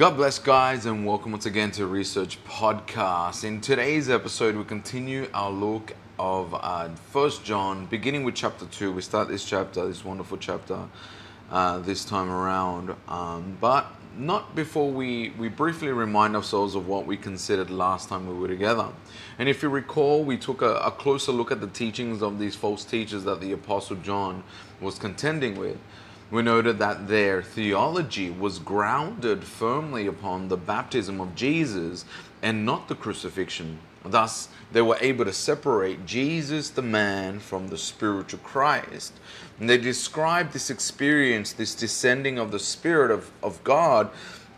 God bless, guys, and welcome once again to Research Podcast. In today's episode, we continue our look of uh, First John, beginning with chapter two. We start this chapter, this wonderful chapter, uh, this time around, um, but not before we we briefly remind ourselves of what we considered last time we were together. And if you recall, we took a, a closer look at the teachings of these false teachers that the Apostle John was contending with we noted that their theology was grounded firmly upon the baptism of Jesus and not the crucifixion. Thus, they were able to separate Jesus, the man, from the spiritual Christ. And they described this experience, this descending of the Spirit of, of God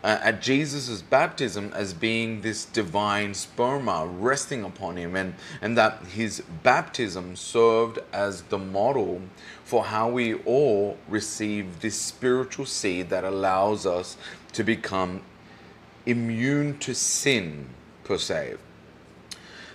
uh, at Jesus' baptism as being this divine sperma resting upon him, and, and that his baptism served as the model for how we all receive this spiritual seed that allows us to become immune to sin, per se.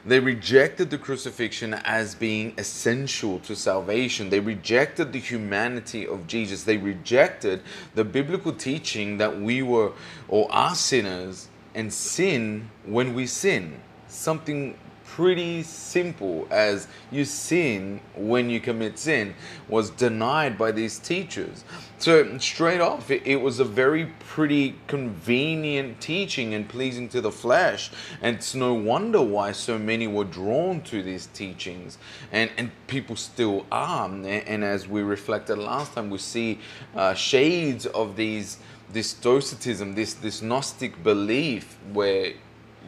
They rejected the crucifixion as being essential to salvation. They rejected the humanity of Jesus. They rejected the biblical teaching that we were or are sinners and sin when we sin. Something pretty simple as you sin when you commit sin was denied by these teachers. So, straight off, it, was a very pretty convenient teaching and pleasing to the flesh. And it's no wonder why so many were drawn to these teachings. And, and people still are. And, and as we reflected last time, we see uh, shades of these this docetism, this, this Gnostic belief where,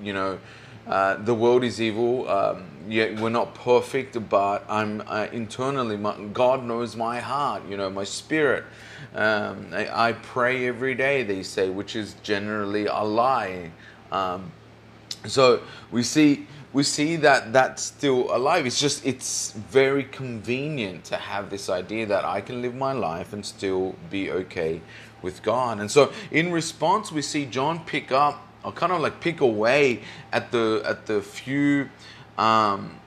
you know, uh, the world is evil. Um, yeah, we're not perfect, but I'm uh, internally. My, God knows my heart. You know, my spirit. Um, I, I, pray every day. They say, which is generally a lie. Um, so we see we see that that's still alive. It's just it's very convenient to have this idea that I can live my life and still be okay with God. And so in response, we see John pick up I'll kind of like pick away at the at the few um,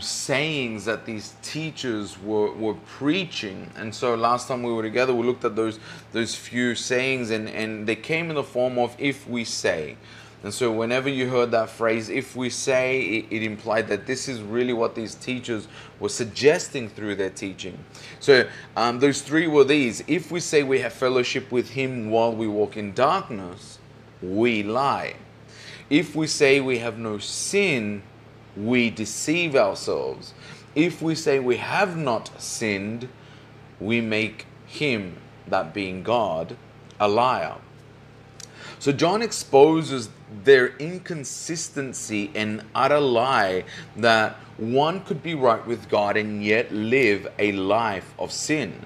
sayings that these teachers were, were preaching. And so last time we were together, we looked at those those few sayings, and and they came in the form of "if we say." And so, whenever you heard that phrase, if we say, it, it, implied that this is really what these teachers were suggesting through their teaching. So, um, those three were these if we say we have fellowship with Him while we walk in darkness, we lie. If we say we have no sin, we deceive ourselves. If we say we have not sinned, we make him, that being God, a liar. So John exposes their inconsistency and utter lie that one could be right with God and yet live a life of sin.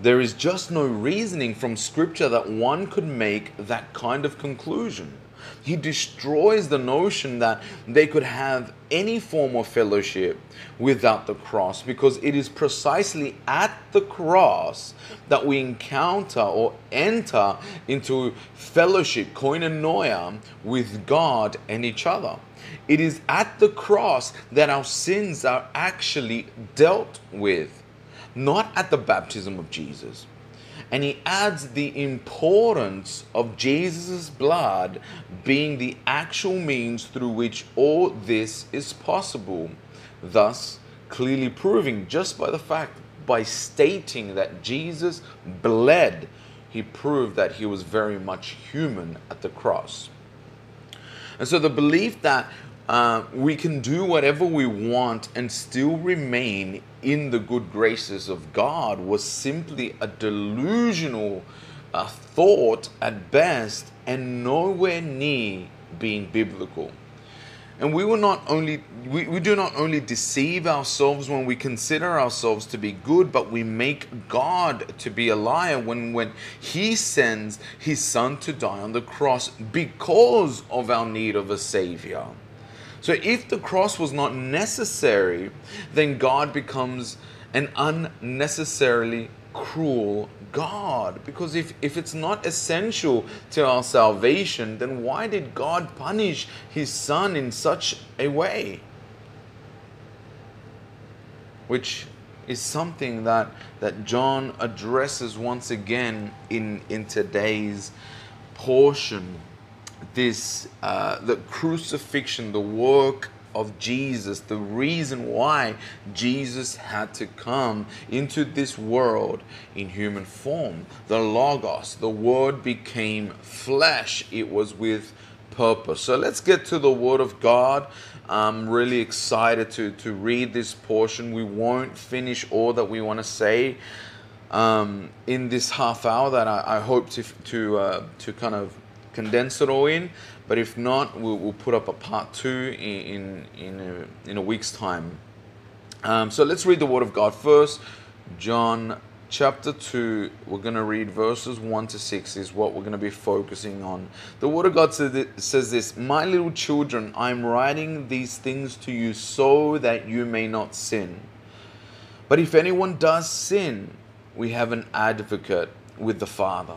There is just no reasoning from Scripture that one could make that kind of conclusion. He destroys the notion that they could have any form of fellowship without the cross because it is precisely at the cross that we encounter or enter into fellowship, koinonia, with God and each other. It is at the cross that our sins are actually dealt with not at the baptism of Jesus. And he adds the importance of Jesus' blood being the actual means through which all this is possible, thus clearly proving just by the fact, by stating that Jesus bled, he proved that he was very much human at the cross. And so the belief that uh, we can do whatever we want and still remain in the good graces of God was simply a delusional uh, thought at best and nowhere near being biblical. And we will not only we, we do not only deceive ourselves when we consider ourselves to be good, but we make God to be a liar when, when He sends His Son to die on the cross because of our need of a Savior. So if the cross was not necessary, then God becomes an unnecessarily cruel God. Because if, if it's not essential to our salvation, then why did God punish his son in such a way? Which is something that, that John addresses once again in, in today's portion, this uh, the crucifixion, the work of Jesus, the reason why Jesus had to come into this world in human form. The Logos, the Word became flesh. It was with purpose. So let's get to the Word of God. I'm really excited to, to read this portion. We won't finish all that we want to say um, in this half hour that I, I hope to, to, uh, to kind of condense it all in. But if not, we'll, we'll put up a part two in, in, in, a, in a week's time. Um, so let's read the Word of God first. John chapter 2, we're going to read verses 1 to 6, is what we're going to be focusing on. The Word of God says this My little children, I'm writing these things to you so that you may not sin. But if anyone does sin, we have an advocate with the Father,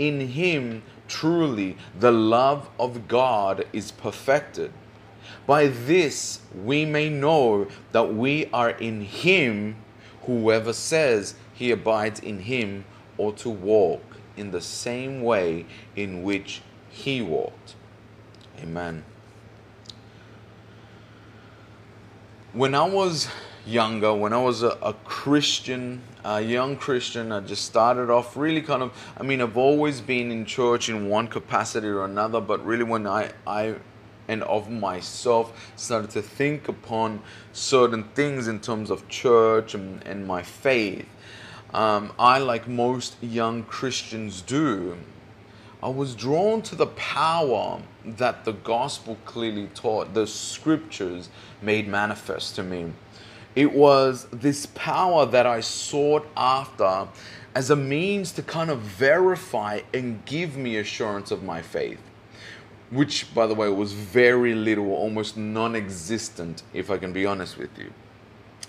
in Him truly the love of God is perfected. By this we may know that we are in Him. Whoever says he abides in Him ought to walk in the same way in which He walked. Amen. When I was younger, when I was a, a Christian, a young Christian, I just started off really kind of, I mean, I've always been in church in one capacity or another, but really when I, I and of myself started to think upon certain things in terms of church and, and my faith, um, I, like most young Christians do, I was drawn to the power that the gospel clearly taught, the scriptures made manifest to me. It was this power that I sought after as a means to kind of verify and give me assurance of my faith. Which, by the way, was very little, almost non existent, if I can be honest with you.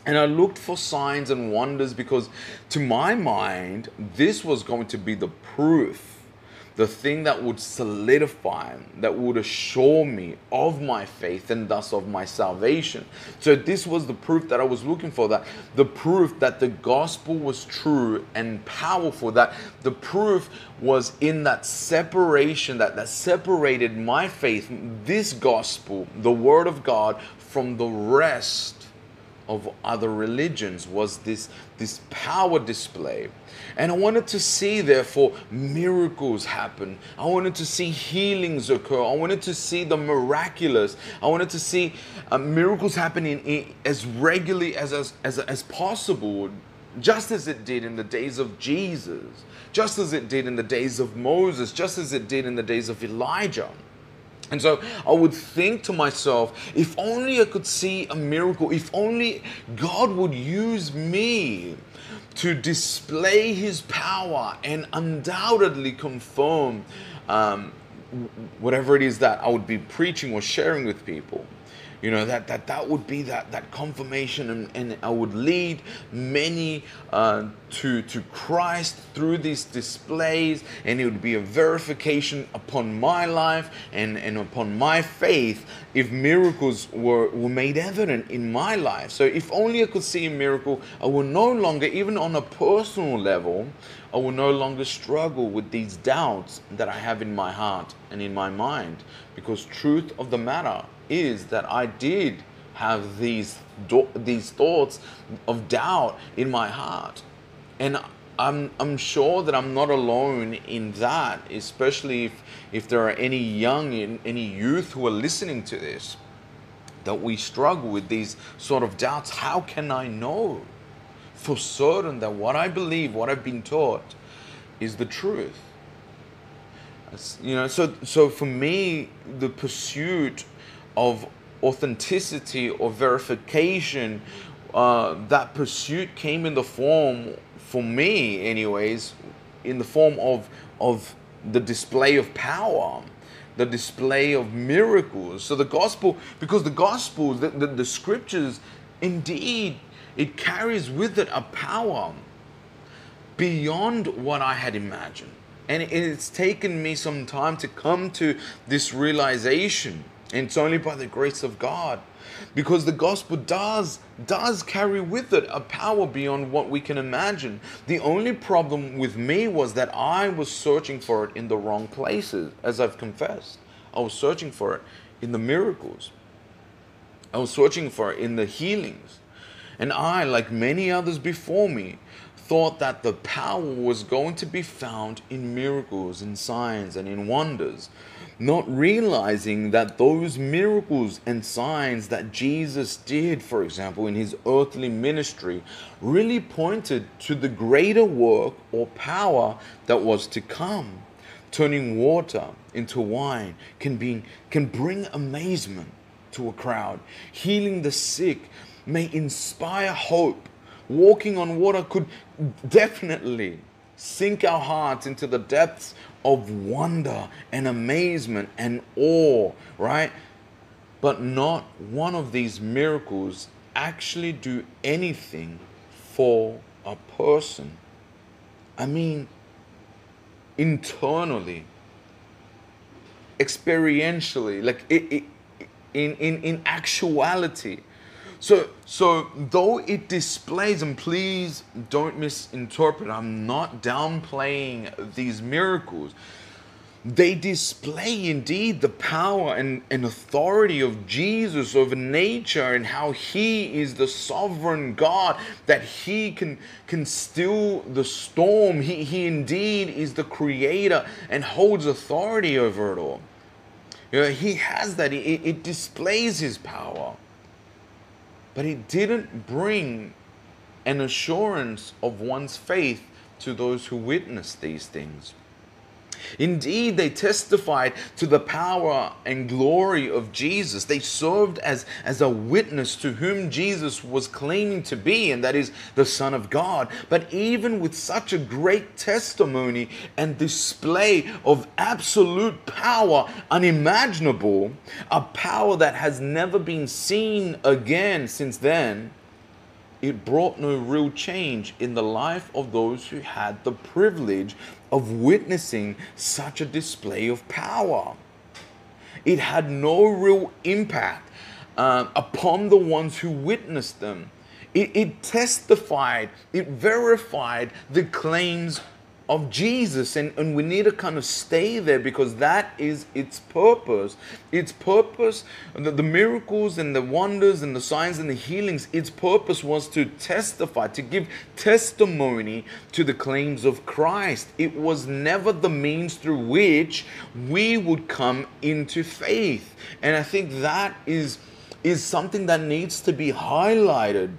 And I looked for signs and wonders because, to my mind, this was going to be the proof the thing that would solidify, that would assure me of my faith and thus of my salvation. So, this was the proof that I was looking for that the proof that the gospel was true and powerful, that the proof was in that separation that, that separated my faith, this gospel, the word of God, from the rest of other religions was this this power display. And i wanted to see therefore miracles happen. I wanted to see healings occur. I wanted to see the miraculous. I wanted to see uh, miracles happening as regularly as, as as as possible just as it did in the days of jesus just as it did in the days of moses just as it did in the days of elijah and so I would think to myself, if only I could see a miracle, if only God would use me to display his power and undoubtedly confirm um, whatever it is that I would be preaching or sharing with people you know that that that would be that that confirmation and, and i would lead many uh, to to christ through these displays and it would be a verification upon my life and and upon my faith if miracles were were made evident in my life. So if only i could see a miracle i will no longer even on a personal level I will no longer struggle with these doubts that I have in my heart and in my mind because truth of the matter is that I did have these these thoughts of doubt in my heart, and I'm I'm sure that I'm not alone in that, especially if if there are any young any youth who are listening to this, that we struggle with these sort of doubts. How can I know for certain that what I believe, what I've been taught, is the truth? You know, so so for me, the pursuit of authenticity or verification, uh, that pursuit came in the form, for me, anyways, in the form of of the display of power, the display of miracles. So the gospel, because the gospel, the, the, the scriptures, indeed, it carries with it a power beyond what I had imagined. And it's taken me some time to come to this realization. And it's only by the grace of God. Because the gospel does does carry with it a power beyond what we can imagine. The only problem with me was that I was searching for it in the wrong places, as I've confessed. I was searching for it in the miracles. I was searching for it in the healings. And I, like many others before me, thought that the power was going to be found in miracles, in signs, and in wonders, not realizing that those miracles and signs that Jesus did, for example, in his earthly ministry, really pointed to the greater work or power that was to come. Turning water into wine can, be, can bring amazement to a crowd. Healing the sick may inspire hope walking on water could definitely sink our hearts into the depths of wonder and amazement and awe, right? But not one of these miracles actually do anything for a person. I mean, internally, experientially, like it, it, in, in, in actuality, so, so though it displays, and please don't misinterpret, I'm not downplaying these miracles. They display indeed the power and, and authority of Jesus over nature and how he is the sovereign God, that he can, can still the storm. He, he indeed is the creator and holds authority over it all. You know, he has that, it, it displays his power. But it didn't bring an assurance of one's faith to those who witnessed these things. Indeed, they testified to the power and glory of Jesus. They served as, as a witness to whom Jesus was claiming to be, and that is the Son of God. But even with such a great testimony and display of absolute power, unimaginable, a power that has never been seen again since then, it brought no real change in the life of those who had the privilege of witnessing such a display of power. It had no real impact uh, upon the ones who witnessed them. It, it testified, it verified the claims of Jesus. And, and we need to kind of stay there because that is its purpose. Its purpose, the, the miracles and the wonders and the signs and the healings, its purpose was to testify, to give testimony to the claims of Christ. It was never the means through which we would come into faith. And I think that is, is something that needs to be highlighted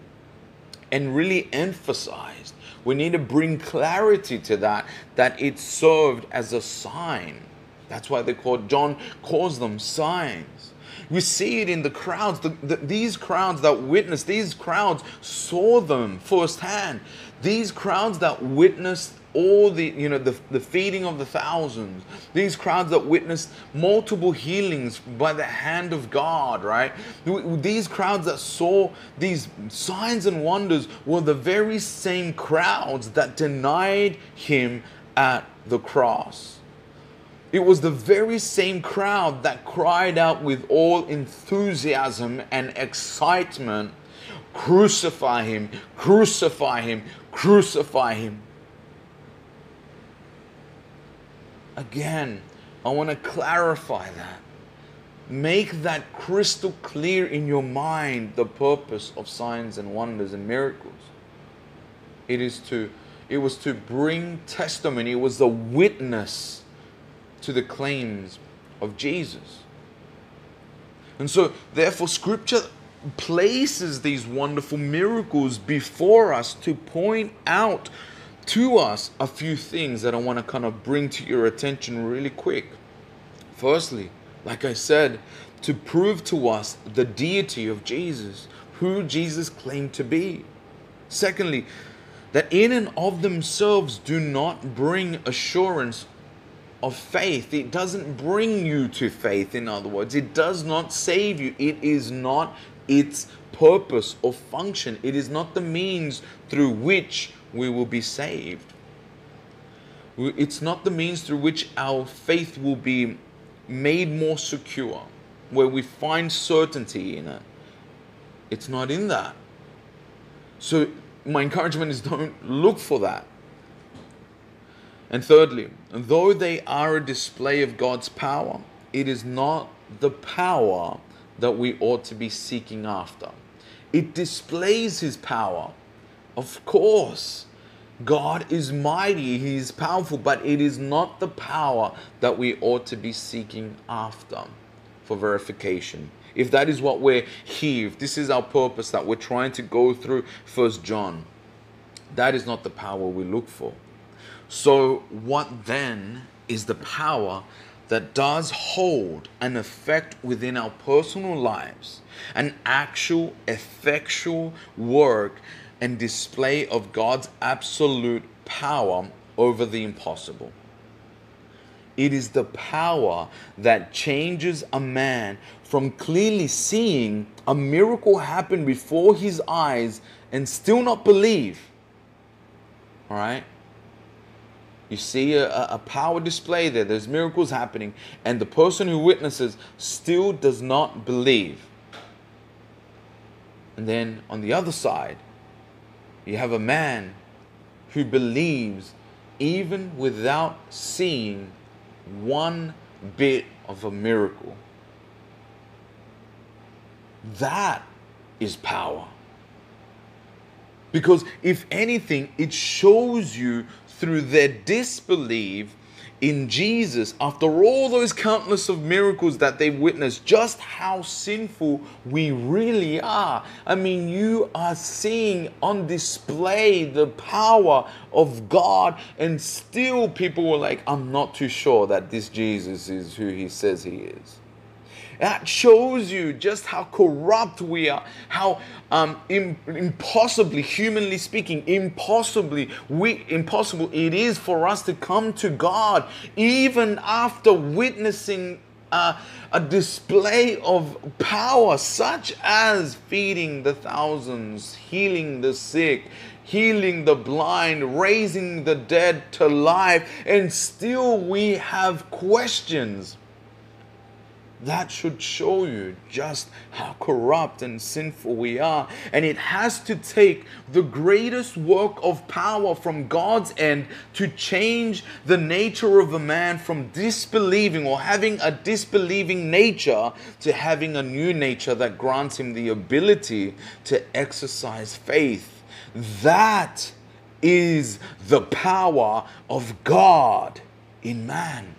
and really emphasized we need to bring clarity to that, that it served as a sign. That's why they call John calls them signs. We see it in the crowds. The, the, these crowds that witnessed, these crowds saw them firsthand. These crowds that witnessed all the you know the, the feeding of the thousands. These crowds that witnessed multiple healings by the hand of god right? These crowds that saw these signs and wonders were the very same crowds that denied him at the cross. It was the very same crowd that cried out with all enthusiasm and excitement crucify him crucify him crucify him Again, I want to clarify that. Make that crystal clear in your mind the purpose of signs and wonders and miracles. It is to it was to bring testimony, it was a witness to the claims of Jesus. And so therefore scripture places these wonderful miracles before us to point out to us a few things that I want to kind of bring to your attention really quick. Firstly, like I said, to prove to us the deity of Jesus, who Jesus claimed to be. Secondly, that in and of themselves do not bring assurance of faith. It doesn't bring you to faith, in other words. It does not save you. It is not its purpose or function. It is not the means through which we will be saved. It's not the means through which our faith will be made more secure, where we find certainty in it. It's not in that. So, my encouragement is don't look for that. And thirdly, though they are a display of God's power, it is not the power that we ought to be seeking after. It displays His power. Of course, God is mighty, He is powerful, but it is not the power that we ought to be seeking after for verification. If that is what we're here, if this is our purpose that we're trying to go through First John, that is not the power we look for. So, what then is the power that does hold an effect within our personal lives, an actual, effectual work and display of God's absolute power over the impossible. It is the power that changes a man from clearly seeing a miracle happen before his eyes and still not believe. All right? You see a, a, power display there, there's miracles happening, and the person who witnesses still does not believe. And then on the other side, you have a man who believes even without seeing one bit of a miracle. That is power. Because if anything, it shows you through their disbelief in Jesus, after all those countless of miracles that they've witnessed, just how sinful we really are. I mean, you are seeing on display the power of God, and still people were like, I'm not too sure that this Jesus is who he says he is. That shows you just how corrupt we are, how um, Im- impossibly, humanly speaking, impossibly, we, impossible it is for us to come to God even after witnessing uh, a display of power, such as feeding the thousands, healing the sick, healing the blind, raising the dead to life, and still we have questions that should show you just how corrupt and sinful we are. And it has to take the greatest work of power from God's end to change the nature of a man from disbelieving or having a disbelieving nature to having a new nature that grants him the ability to exercise faith. That is the power of God in man.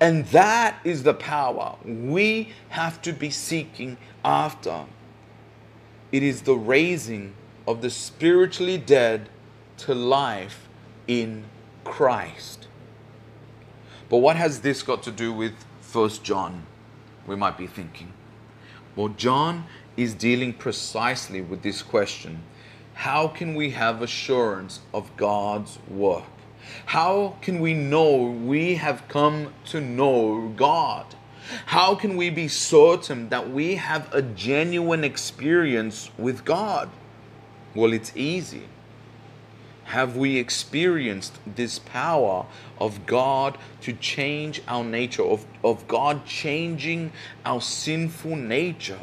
And that is the power we have to be seeking after. It is the raising of the spiritually dead to life in Christ. But what has this got to do with First John? We might be thinking. Well, John is dealing precisely with this question. How can we have assurance of God's work? How can we know we have come to know God? How can we be certain that we have a genuine experience with God? Well, it's easy. Have we experienced this power of God to change our nature, of, of God changing our sinful nature?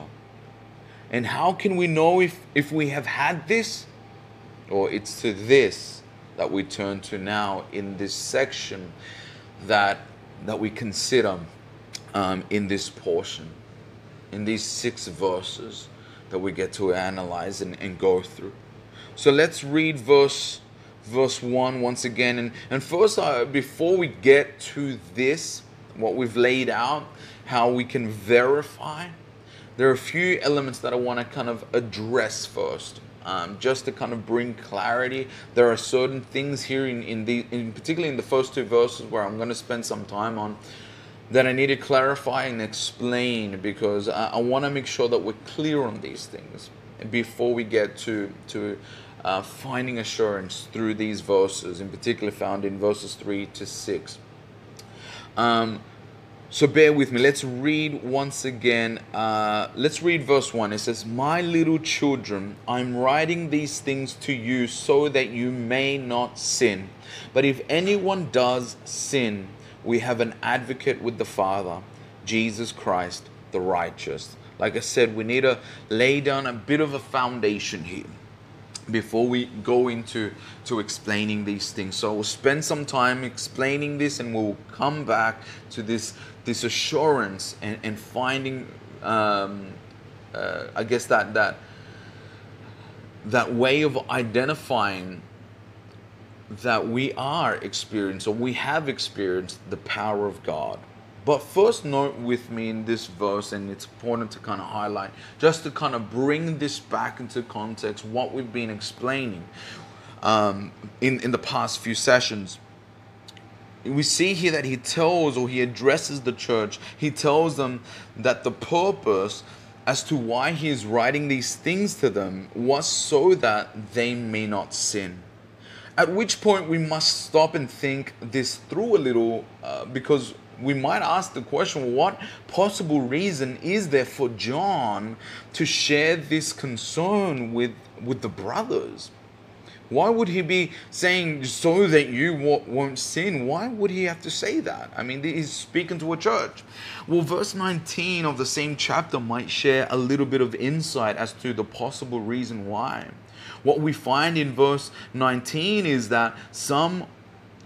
And how can we know if, if we have had this? Or it's to this that we turn to now in this section that that we consider um, in this portion, in these six verses that we get to analyze and, and go through. So let's read verse verse one once again. And and first, uh, before we get to this, what we've laid out, how we can verify, there are a few elements that I want to kind of address first um, just to kind of bring clarity. There are certain things here in, in the in particularly in the first two verses where I'm going to spend some time on that I need to clarify and explain because I, I want to make sure that we're clear on these things before we get to to uh, finding assurance through these verses, in particular found in verses three to six. Um, so bear with me. Let's read once again. Uh, let's read verse 1. It says, My little children, I'm writing these things to you so that you may not sin. But if anyone does sin, we have an advocate with the Father, Jesus Christ, the righteous. Like I said, we need to lay down a bit of a foundation here before we go into to explaining these things so we'll spend some time explaining this and we'll come back to this this assurance and, and finding um, uh, i guess that that that way of identifying that we are experienced or we have experienced the power of god but first, note with me in this verse, and it's important to kind of highlight, just to kind of bring this back into context, what we've been explaining um, in, in the past few sessions. We see here that he tells or he addresses the church, he tells them that the purpose as to why he is writing these things to them was so that they may not sin. At which point we must stop and think this through a little uh, because we might ask the question what possible reason is there for John to share this concern with, with the brothers? Why would he be saying so that you won't sin? Why would he have to say that? I mean, he's speaking to a church. Well, verse 19 of the same chapter might share a little bit of insight as to the possible reason why. What we find in verse 19 is that some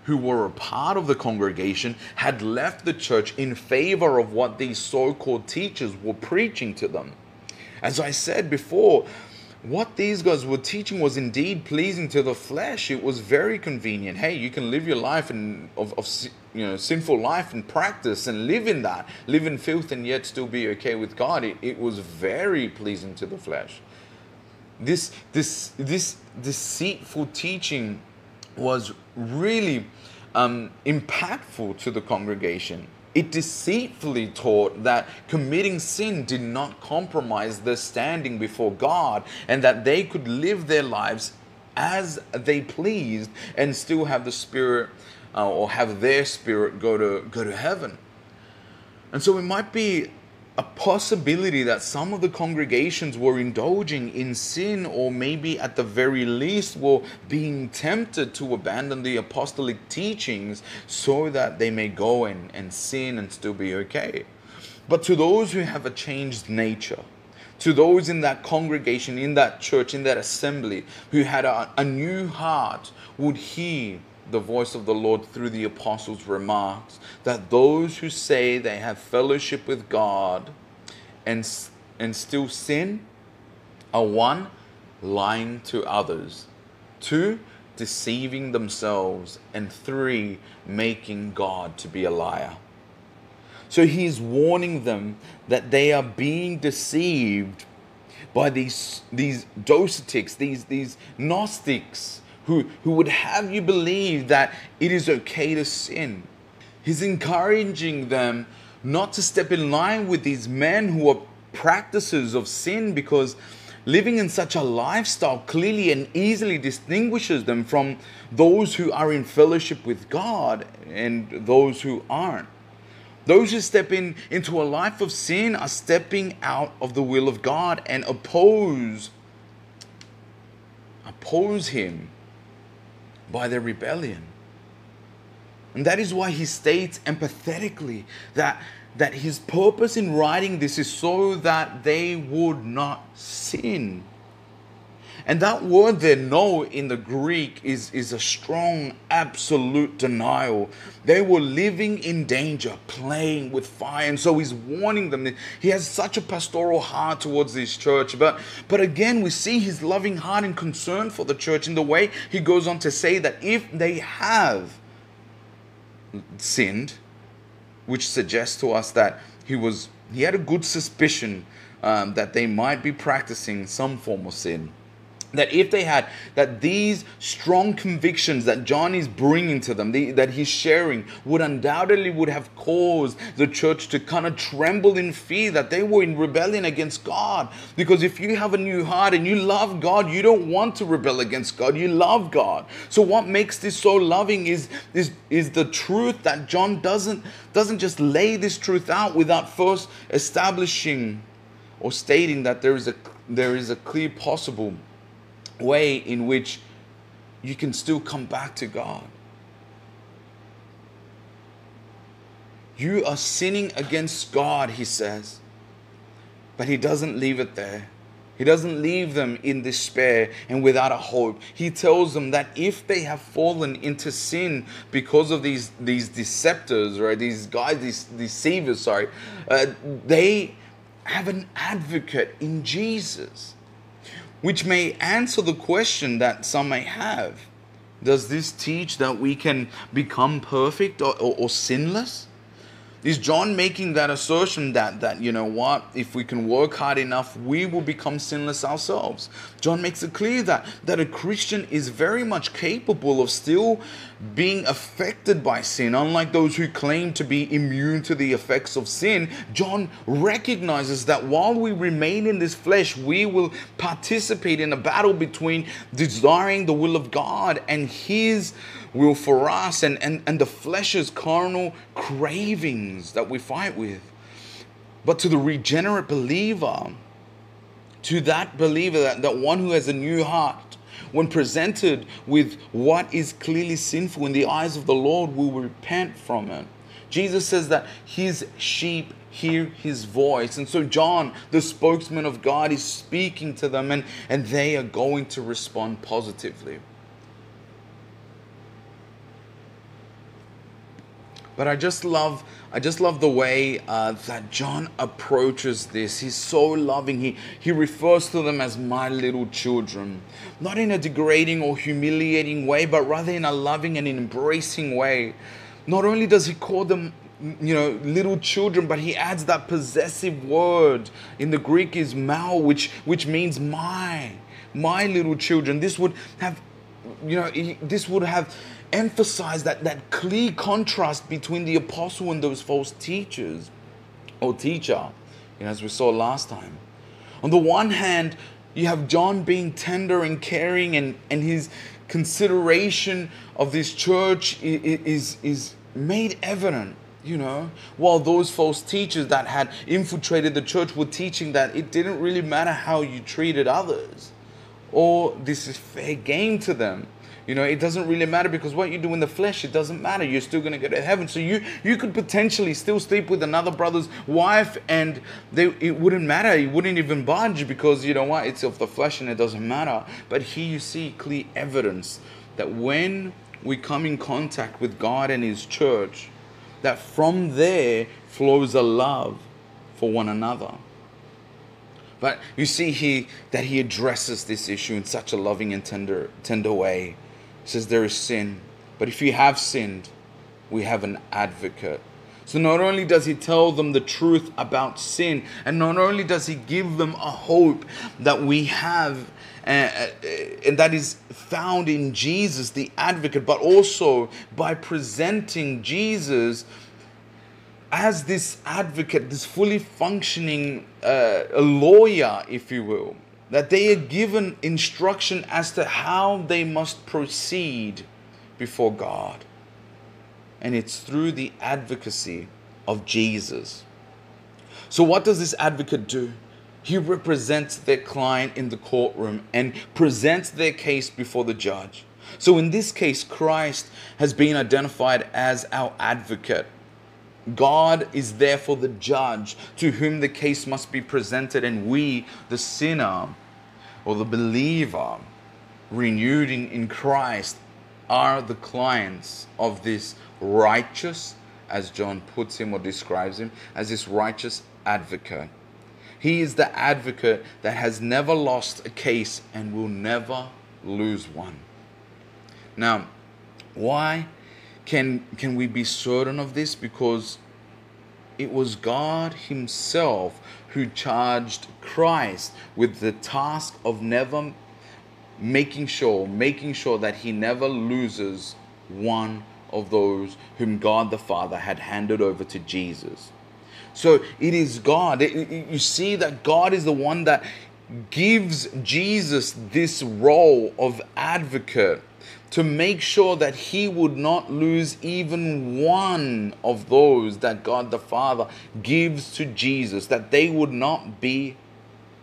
who were a part of the congregation had left the church in favor of what these so called teachers were preaching to them. As I said before, what these guys were teaching was indeed pleasing to the flesh. It was very convenient. Hey, you can live your life in, of, of you know sinful life and practice and live in that, live in filth and yet still be okay with God. It, it was very pleasing to the flesh. This this this deceitful teaching was really um, impactful to the congregation. It deceitfully taught that committing sin did not compromise their standing before God and that they could live their lives as they pleased and still have the spirit uh, or have their spirit go to go to heaven. And so it might be a possibility that some of the congregations were indulging in sin, or maybe at the very least were being tempted to abandon the apostolic teachings so that they may go and, and sin and still be okay. But to those who have a changed nature, to those in that congregation, in that church, in that assembly, who had a, a new heart, would hear the voice of the Lord through the apostles' remarks that those who say they have fellowship with God and, and still sin are one, lying to others, two, deceiving themselves, and three, making God to be a liar. So he's warning them that they are being deceived by these, these docetics, these, these Gnostics, who, who would have you believe that it is okay to sin. He's encouraging them not to step in line with these men who are practices of sin because living in such a lifestyle clearly and easily distinguishes them from those who are in fellowship with God and those who aren't. Those who step in into a life of sin are stepping out of the will of God and oppose oppose him by their rebellion. And that is why he states empathetically that, that his purpose in writing this is so that they would not sin. And that word there, no, in the Greek is, is a strong, absolute denial. They were living in danger, playing with fire. And so he's warning them. He has such a pastoral heart towards this church. But, but again, we see his loving heart and concern for the church in the way he goes on to say that if they have sinned, which suggests to us that he was he had a good suspicion um, that they might be practicing some form of sin that if they had that these strong convictions that john is bringing to them the, that he's sharing would undoubtedly would have caused the church to kind of tremble in fear that they were in rebellion against god. Because if you have a new heart and you love god you don't want to rebel against god. You love god. So what makes this so loving is is is the truth that john doesn't doesn't just lay this truth out without first establishing or stating that there is a there is a clear possible way in which you can still come back to God. You are sinning against God, he says. But he doesn't leave it there. He doesn't leave them in despair and without a hope. He tells them that if they have fallen into sin because of these, these deceptors, right? these guys, these deceivers, sorry, uh, they have an advocate in Jesus which may answer the question that some may have. Does this teach that we can become perfect or, or, or sinless? Is John making that assertion that that you know what if we can work hard enough we will become sinless ourselves? John makes it clear that that a Christian is very much capable of still being affected by sin unlike those who claim to be immune to the effects of sin. John recognizes that while we remain in this flesh we will participate in a battle between desiring the will of God and his will for us and, and, and the flesh's carnal cravings that we fight with. But to the regenerate believer, to that believer, that, that one who has a new heart, when presented with what is clearly sinful in the eyes of the Lord, will repent from it. Jesus says that his sheep hear his voice. And so John, the spokesman of God, is speaking to them and, and they are going to respond positively. But I just love, I just love the way uh, that John approaches this. He's so loving. He he refers to them as my little children, not in a degrading or humiliating way, but rather in a loving and embracing way. Not only does he call them you know little children but he adds that possessive word in the greek is mal which which means my my little children this would have you know this would have emphasize that, that clear contrast between the apostle and those false teachers or teacher, you know, as we saw last time. On the one hand, you have John being tender and caring, and, and his consideration of this church is, is made evident you know while those false teachers that had infiltrated the church were teaching that it didn't really matter how you treated others or this is fair game to them you know, it doesn't really matter because what you do in the flesh, it doesn't matter. You're still going to go to heaven. So you you could potentially still sleep with another brother's wife, and they it wouldn't matter. It wouldn't even budge because you know what? It's of the flesh, and it doesn't matter. But here you see clear evidence that when we come in contact with God and His church, that from there flows a love for one another. But you see here that he addresses this issue in such a loving and tender, tender way says there is sin. But if you have sinned, we have an advocate. So not only does he tell them the truth about sin, and not only does he give them a hope that we have, uh, uh, and that is found in Jesus, the advocate, but also by presenting Jesus as this advocate, this fully functioning uh, lawyer, if you will that they are given instruction as to how they must proceed before God. And it's through the advocacy of Jesus. So, what does this advocate do? He represents their client in the courtroom and presents their case before the judge. So, in this case, Christ has been identified as our advocate. God is therefore the judge to whom the case must be presented, and we, the sinner or the believer, renewed in, in Christ, are the clients of this righteous, as John puts him or describes him, as this righteous advocate. He is the advocate that has never lost a case and will never lose one. Now, why can, can we be certain of this? Because it was God Himself who charged Christ with the task of never making sure, making sure that he never loses one of those whom God the Father had handed over to Jesus. So it is God. You see that God is the one that gives Jesus this role of advocate to make sure that he would not lose even one of those that God the Father gives to Jesus, that they would not be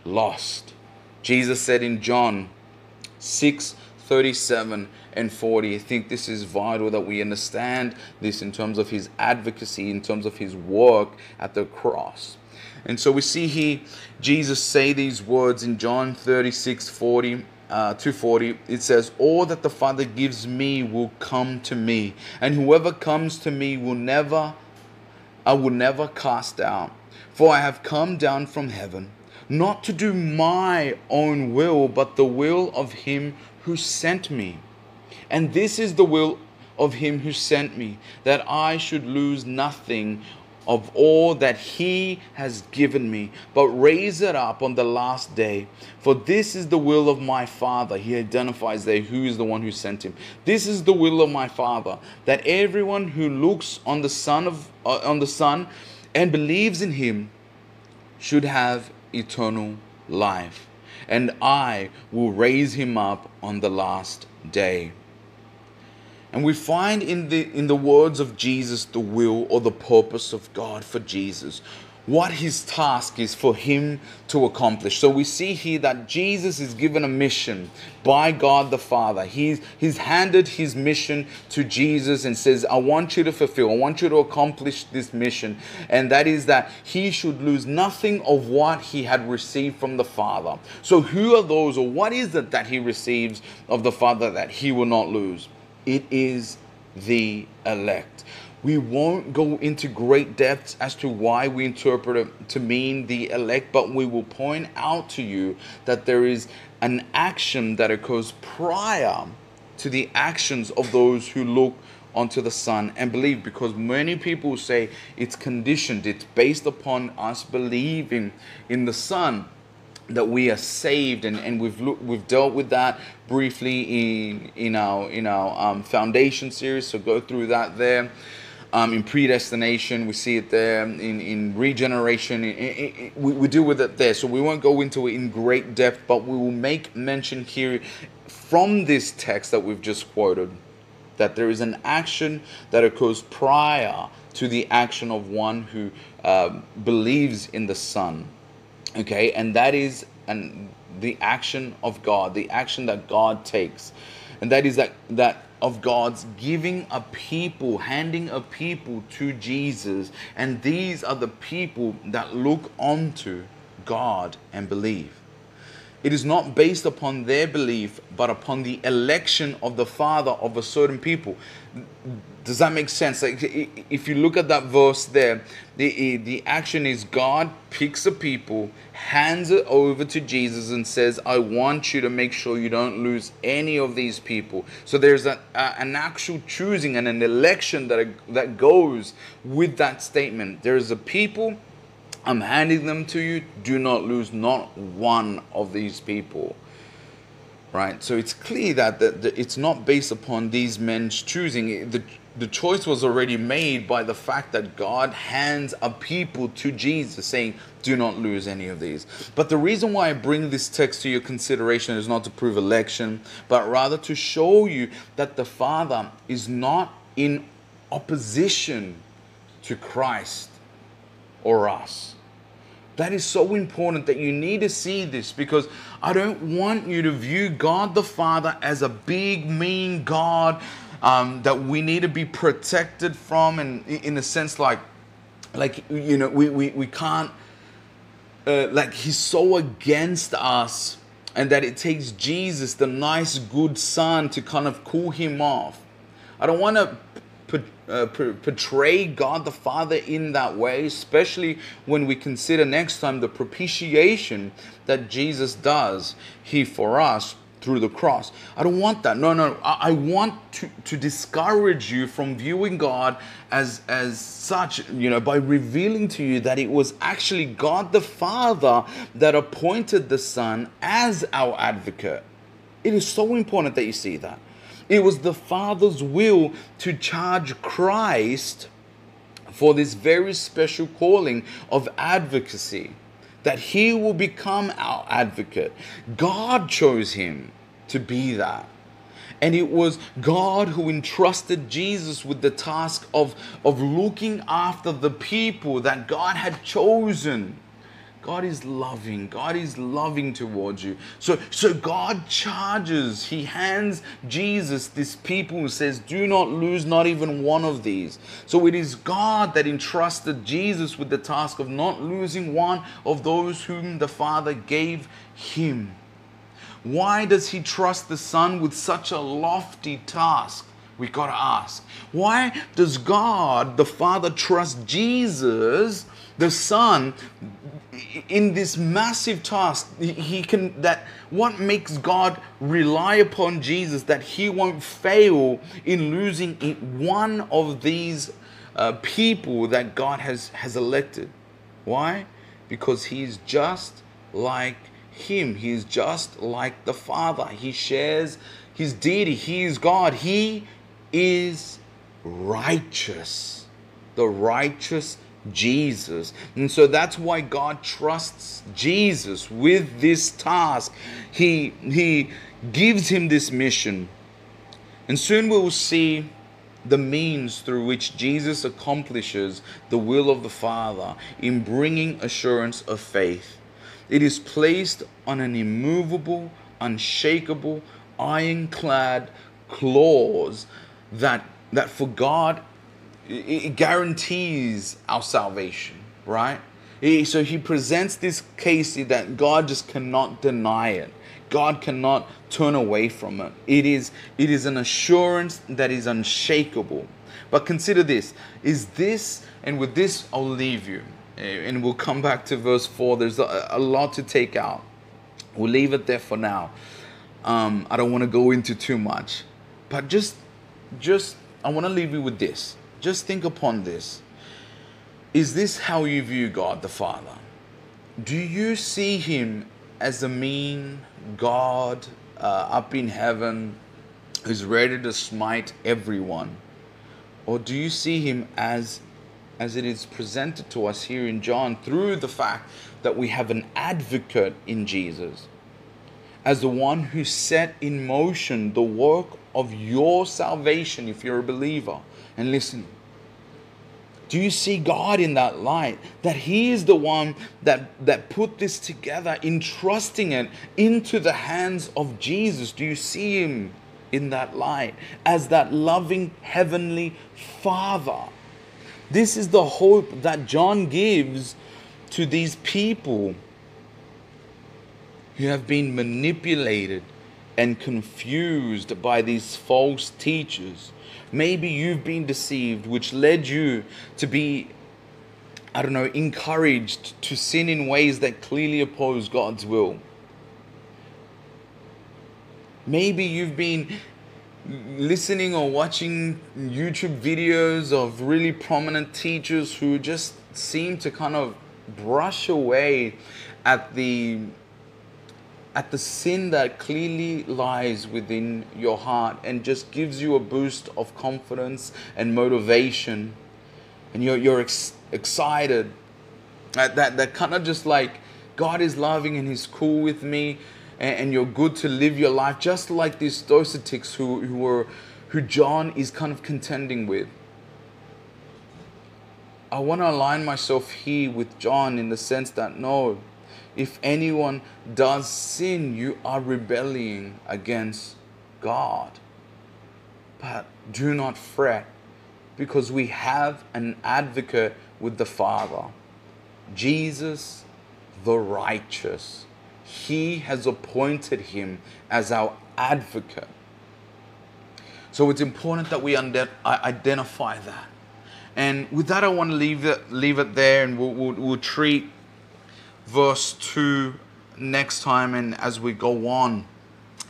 lost. Jesus said in John 6 37 and 40. I think this is vital that we understand this in terms of his advocacy, in terms of his work at the cross. And so we see here Jesus say these words in John 36 40. Uh, 240 it says all that the father gives me will come to me and whoever comes to me will never i will never cast out. For i have come down from heaven not to do my own will but the will of him who sent me. And this is the will of him who sent me, that I should lose nothing of all that he has given me, but raise it up on the last day. For this is the will of my Father. He identifies there who is the one who sent him. This is the will of my Father, that everyone who looks on the Son of uh, on the Son and believes in him should have eternal life, and I will raise him up on the last day. And we find in the in the words of Jesus the will or the purpose of God for Jesus. What his task is for him to accomplish. So we see here that Jesus is given a mission by God the Father. He's, he's handed his mission to Jesus and says, I want you to fulfill, I want you to accomplish this mission. And that is that he should lose nothing of what he had received from the Father. So, who are those, or what is it that he receives of the Father that he will not lose? It is the elect. We won't go into great depths as to why we interpret it to mean the elect, but we will point out to you that there is an action that occurs prior to the actions of those who look onto the Son and believe because many people say it's conditioned, it's based upon us believing in the Son that we are saved and, and we've we've dealt with that briefly in in our in our um, foundation series so go through that there. Um, in predestination we see it there in, in regeneration we, we deal with it there. So we won't go into it in great depth but we will make mention here from this text that we've just quoted that there is an action that occurs prior to the action of one who uh, believes in the son okay and that is and the action of god the action that god takes. And that is that that of god's giving a people handing a people to jesus. And these are the people that look onto god and believe. It is not based upon their belief, but upon the election of the Father of a certain people. Does that make sense? Like, if you look at that verse there, the, the action is God picks a people, hands it over to Jesus, and says, I want you to make sure you don't lose any of these people. So there's a, a, an actual choosing and an election that, that goes with that statement. There's a people I'm handing them to you. Do not lose not one of these people. Right? So it's clear that the, the, it's not based upon these men's choosing. The, the choice was already made by the fact that God hands a people to Jesus, saying, Do not lose any of these. But the reason why I bring this text to your consideration is not to prove election, but rather to show you that the Father is not in opposition to Christ or us. That is so important that you need to see this because I don't want you to view God the Father as a big, mean God um, that we need to be protected from, and in a sense, like, like you know, we we, we can't, uh, like, He's so against us, and that it takes Jesus, the nice, good Son, to kind of cool Him off. I don't want to uh, portray God the Father in that way, especially when we consider next time the propitiation that Jesus does He for us through the cross. I don't want that. No, no. I, I want to, to discourage you from viewing God as, as such, you know, by revealing to you that it was actually God the Father that appointed the Son as our advocate It is so important that you see that. It was the Father's will to charge Christ for this very special calling of advocacy, that he will become our advocate. God chose him to be that. And it was God who entrusted Jesus with the task of, of looking after the people that God had chosen God is loving. God is loving towards you. So, so God charges, He hands Jesus this people says, Do not lose not even one of these. So it is God that entrusted Jesus with the task of not losing one of those whom the Father gave Him. Why does He trust the Son with such a lofty task? We got to ask. Why does God, the Father, trust Jesus, the Son, in this massive task he can that what makes god rely upon jesus that he won't fail in losing one of these uh, people that god has has elected why because he's just like him he's just like the father he shares his deity he is god he is righteous the righteous Jesus. And so that's why God trusts Jesus with this task. He, he gives him this mission. And soon we will see the means through which Jesus accomplishes the will of the Father in bringing assurance of faith. It is placed on an immovable, unshakable, ironclad clause that, that for God it guarantees our salvation, right? So he presents this case that God just cannot deny it. God cannot turn away from it. It is, it is an assurance that is unshakable. But consider this is this, and with this, I'll leave you. Eh, and we'll come back to verse 4. There's a, a lot to take out. We'll leave it there for now. Um, I don't want to go into too much. But just, just, I want to leave you with this just think upon this. Is this how you view God the Father? Do you see Him as a mean God uh, up in heaven who's ready to smite everyone? Or do you see Him as as it is presented to us here in John through the fact that we have an advocate in Jesus, as the one who set in motion the work of your salvation if you're a believer. And listen, do you see God in that light? That He is the one that, that put this together, entrusting it into the hands of Jesus. Do you see Him in that light as that loving Heavenly Father? This is the hope that John gives to these people who have been manipulated and confused by these false teachers Maybe you've been deceived, which led you to be, I don't know, encouraged to sin in ways that clearly oppose God's will. Maybe you've been listening or watching YouTube videos of really prominent teachers who just seem to kind of brush away at the at the sin that clearly lies within your heart and just gives you a boost of confidence and motivation. And you're, you're ex- excited. That, that, that kind of just like God is loving and He's cool with me and, and you're good to live your life, just like these Docetics who, who, were, who John is kind of contending with. I want to align myself here with John in the sense that no, if anyone does sin, you are rebelling against God. But do not fret, because we have an advocate with the Father, Jesus the righteous. He has appointed him as our advocate. So it's important that we identify that. And with that, I want to leave it, leave it there and we'll, we'll, we'll treat verse 2 next time and as we go on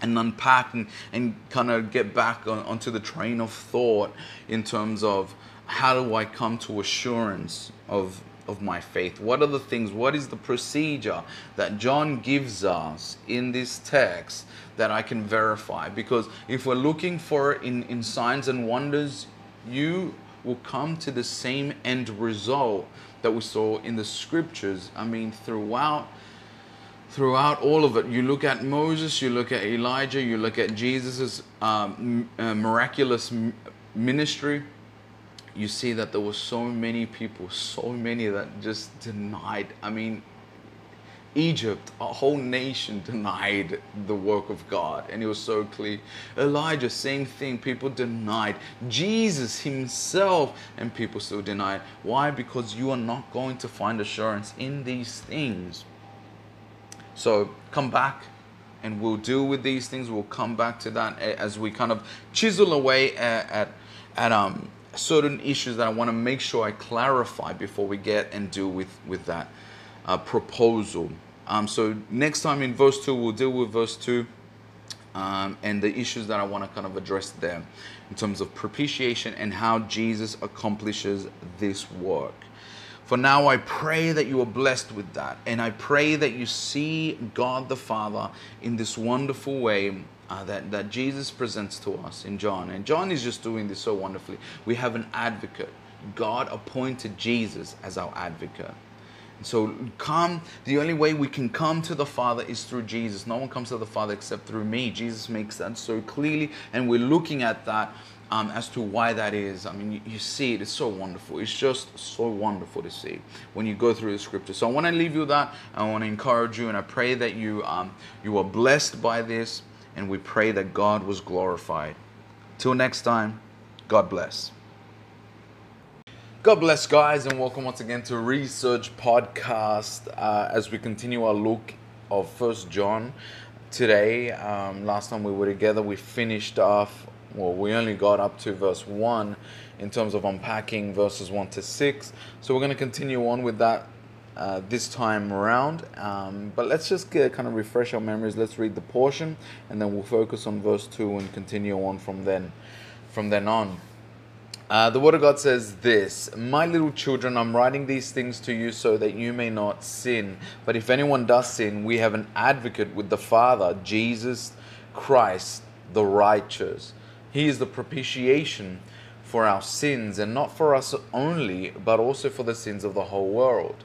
and unpack and, and kind of get back on, onto the train of thought in terms of how do I come to assurance of of my faith? What are the things, what is the procedure that John gives us in this text that I can verify? Because if we're looking for in, in signs and wonders, you will come to the same end result that we saw in the scriptures. I mean, throughout throughout all of it. You look at Moses, you look at Elijah, you look at Jesus' um, uh, miraculous ministry. You see that there were so many people, so many that just denied. I mean, Egypt, a whole nation denied the work of God, and it was so clear. Elijah, same thing, people denied. Jesus himself, and people still denied. Why? Because you are not going to find assurance in these things. So come back and we'll deal with these things. We'll come back to that as we kind of chisel away at, at, at um, certain issues that I want to make sure I clarify before we get and deal with, with that uh, proposal. Um, so next time in verse 2, we'll deal with verse 2 um, and the issues that I want to kind of address there in terms of propitiation and how Jesus accomplishes this work. For now, I pray that you are blessed with that. And I pray that you see God the Father in this wonderful way uh, that, that Jesus presents to us in John. And John is just doing this so wonderfully. We have an advocate. God appointed Jesus as our advocate. And so come, the only way we can come to the Father is through Jesus. No one comes to the Father except through me. Jesus makes that so clearly, and we're looking at that um, as to why that is. I mean, you, you, see it, it's so wonderful. It's just so wonderful to see when you go through the scripture. So I want to leave you that. I want to encourage you, and I pray that you, um, you are blessed by this, and we pray that God was glorified. Till next time, God bless. God bless, guys, and welcome once again to Research Podcast uh, as we continue our look of First John. Today, um, last time we were together, we finished off well, we only got up to verse 1 in terms of unpacking verses 1 to 6. So we're going to continue on with that uh, this time around. Um, but let's just get, kind of refresh our memories. Let's read the portion and then we'll focus on verse 2 and continue on from then, from then on. Uh, the Word of God says this My little children, I'm writing these things to you so that you may not sin. But if anyone does sin, we have an advocate with the Father, Jesus Christ, the righteous. He is the propitiation for our sins, and not for us only, but also for the sins of the whole world.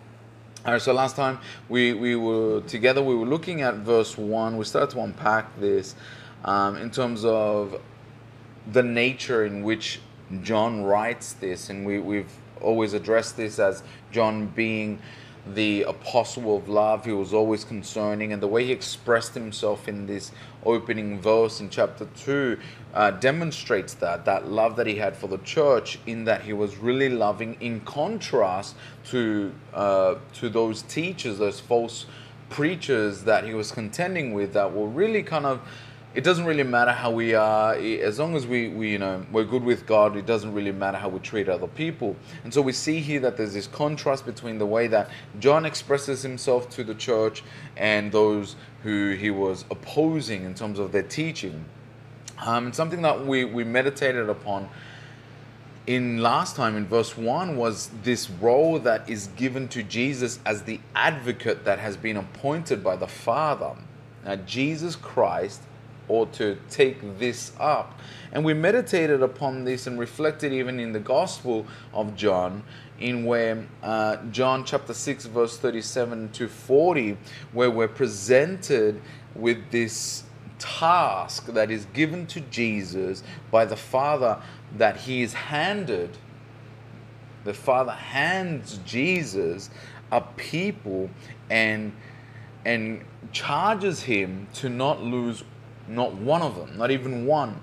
All right, so last time we, we were together, we were looking at verse 1. We started to unpack this um, in terms of the nature in which John writes this. And we, we've always addressed this as John being the apostle of love. He was always concerning, and the way he expressed himself in this opening verse in chapter 2 uh, demonstrates that that love that he had for the church, in that he was really loving, in contrast to uh, to those teachers, those false preachers that he was contending with, that were really kind of it doesn't really matter how we are as long as we, we you know we're good with god it doesn't really matter how we treat other people. And so we see here that there's this contrast between the way that john expresses himself to the church and those who he was opposing in terms of their teaching. Um, and something that we, we meditated upon in last time in verse 1 was this role that is given to jesus as the advocate that has been appointed by the father. Now jesus christ or to take this up. And we meditated upon this and reflected even in the Gospel of John, in where uh, John chapter 6, verse 37 to 40, where we're presented with this task that is given to Jesus by the Father that he is handed. The Father hands Jesus a people and and charges him to not lose not one of them, not even one.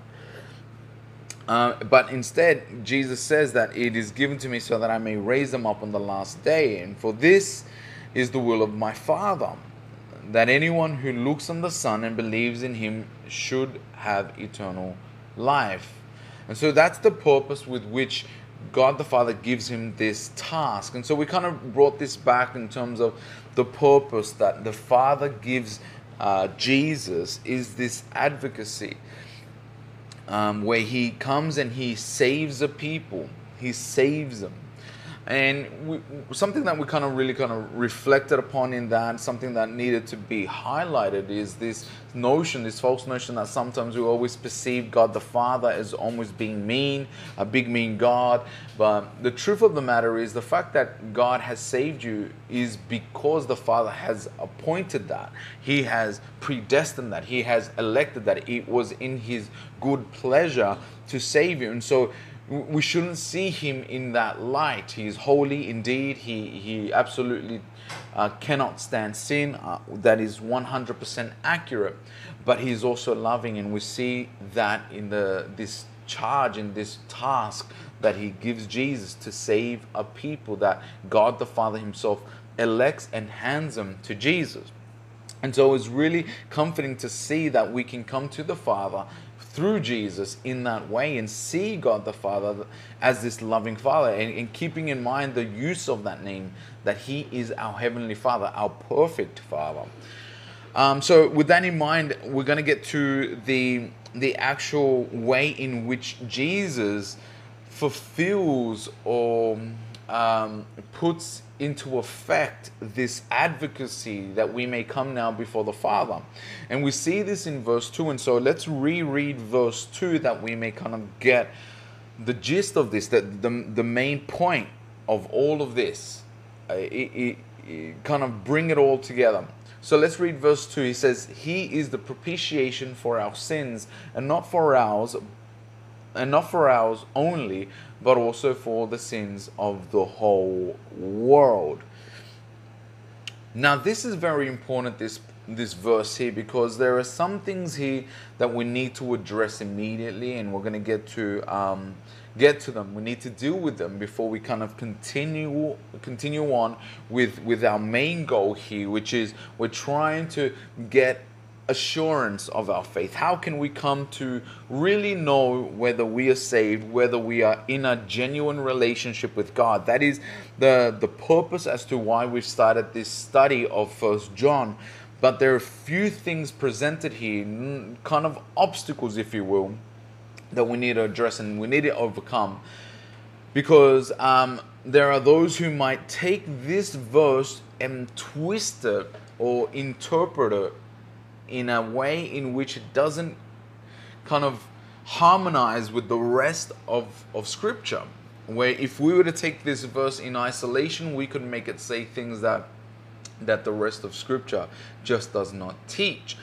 Uh, but instead, Jesus says that it is given to me so that I may raise them up on the last day. And for this, is the will of my Father, that anyone who looks on the Son and believes in him should have eternal life. And so that's the purpose with which God the Father gives him this task. And so we kind of brought this back in terms of the purpose that the Father gives uh, Jesus is this advocacy um, where he comes and he saves a people, he saves them and we, something that we kind of really kind of reflected upon in that something that needed to be highlighted is this notion this false notion that sometimes we always perceive god the father as almost being mean a big mean god. But the truth of the matter is the fact that god has saved you is because the father has appointed that. He has predestined that. He has elected that. It was in his good pleasure to save you. And so we shouldn't see him in that light. He is holy indeed. He, he absolutely uh, cannot stand sin. Uh, that is 100% accurate. But he is also loving, and we see that in the this charge, in this task that he gives Jesus to save a people that God the Father himself elects and hands them to Jesus. And so it's really comforting to see that we can come to the Father through Jesus in that way and see God the Father as this loving Father and, and, keeping in mind the use of that name that He is our Heavenly Father, our perfect Father. Um, so, with that in mind, we're going to get to the the actual way in which Jesus fulfills or um, puts into effect this advocacy that we may come now before the Father. And we see this in verse 2. And so let's reread verse 2 that we may kind of get the gist of this, that the, the main point of all of this. Uh, it, it, it kind of bring it all together. So let's read verse 2. He says, He is the propitiation for our sins, and not for ours, and not for ours only, but also for the sins of the whole world. Now, this is very important, this, this verse here, because there are some things here that we need to address immediately, and we're going to get to um, get to them. We need to deal with them before we kind of continue continue on with with our main goal here, which is we're trying to get assurance of our faith? How can we come to really know whether we are saved, whether we are in a genuine relationship with God? That is the, the purpose as to why we've started this study of First John. But there are a few things presented here, kind of obstacles, if you will, that we need to address and we need to overcome. Because um, there are those who might take this verse and twist it or interpret it in a way in which it doesn't kind of harmonize with the rest of, of scripture. Where if we were to take this verse in isolation we could make it say things that that the rest of scripture just does not teach.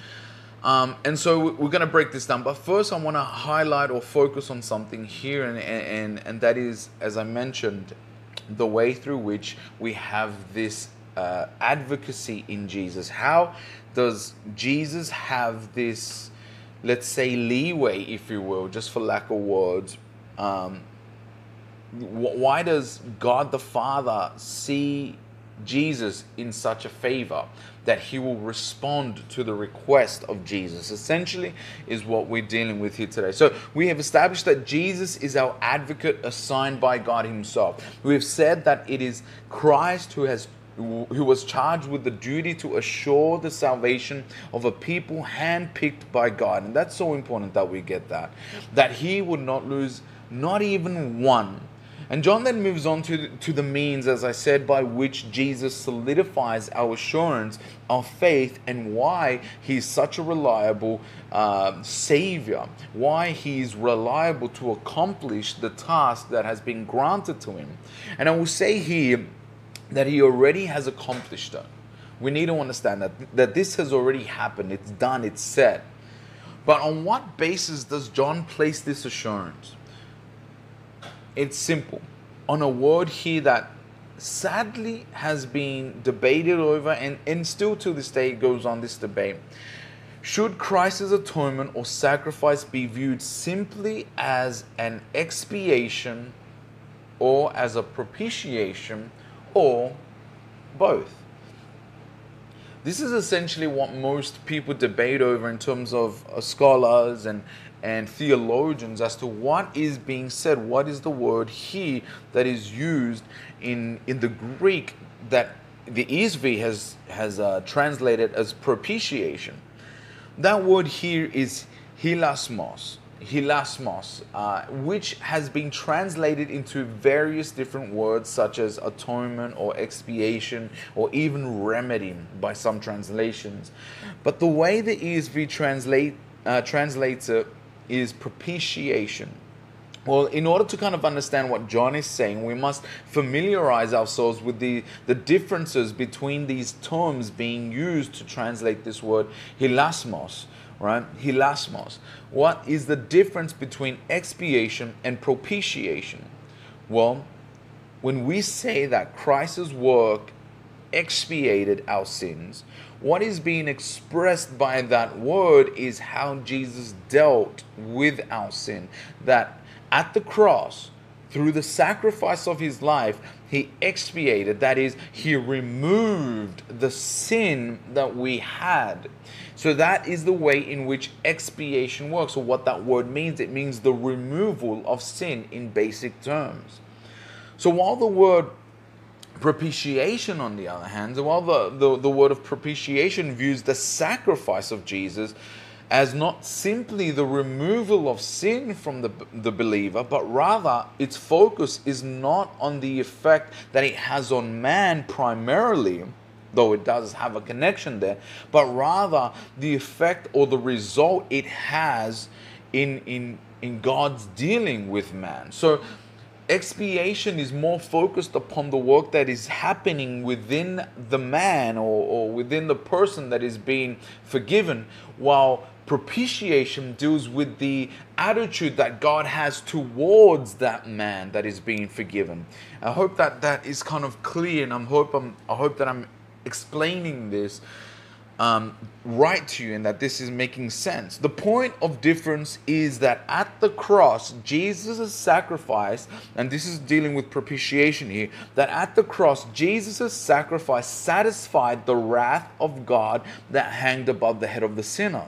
Um, and so we're going to break this down but first i want to highlight or focus on something here and, and and that is as i mentioned the way through which we have this uh, advocacy in jesus. How does Jesus have this, let's say, leeway, if you will, just for lack of words? Um, why does God the Father see Jesus in such a favor that he will respond to the request of Jesus. Essentially, is what we're dealing with here today. So, we have established that Jesus is our advocate assigned by God Himself. We have said that it is Christ who has who was charged with the duty to assure the salvation of a people handpicked by God. And that's so important that we get that. That he would not lose not even one. And John then moves on to, to the means, as I said, by which Jesus solidifies our assurance of faith and why he's such a reliable uh, Savior, why he's reliable to accomplish the task that has been granted to him. And I will say here, that he already has accomplished it. We need to understand that, that this has already happened, it's done, it's set. But on what basis does John place this assurance? It's simple. On a word here that sadly has been debated over and, and still to this day goes on this debate. Should Christ's atonement or sacrifice be viewed simply as an expiation or as a propitiation or both. this is essentially what most people debate over in terms of uh, scholars and and theologians as to what is being said. What is the word here that is used in in the Greek that the ESV has has uh, translated as propitiation. That word here is hilasmos, hilasmos, uh, which has been translated into various different words such as atonement or expiation or even remedy by some translations. But the way the ESV translate uh, translates it is propitiation. Well, in order to kind of understand what John is saying, we must familiarize ourselves with the, the differences between these terms being used to translate this word hilasmos, right? Hilasmos. What is the difference between expiation and propitiation? Well, when we say that Christ's work expiated our sins, what is being expressed by that word is how Jesus dealt with our sin. That at the cross, through the sacrifice of his life, he expiated, that is, he removed the sin that we had. So that is the way in which expiation works. or what that word means, it means the removal of sin in basic terms. So, while the word propitiation, on the other hand, while the, the, the word of propitiation views the sacrifice of Jesus as not simply the removal of sin from the, the believer, but rather its focus is not on the effect that it has on man primarily, though it does have a connection there, but rather the effect or the result it has in, in, in God's dealing with man. So expiation is more focused upon the work that is happening within the man or, or within the person that is being forgiven, while propitiation deals with the attitude that God has towards that man that is being forgiven. I hope that that is kind of clear, and I hope I'm, I hope that I'm explaining this um, right to you and that this is making sense. The point of difference is that at the cross, Jesus' sacrifice, and this is dealing with propitiation here, that at the cross, Jesus' sacrifice satisfied the wrath of God that hanged above the head of the sinner.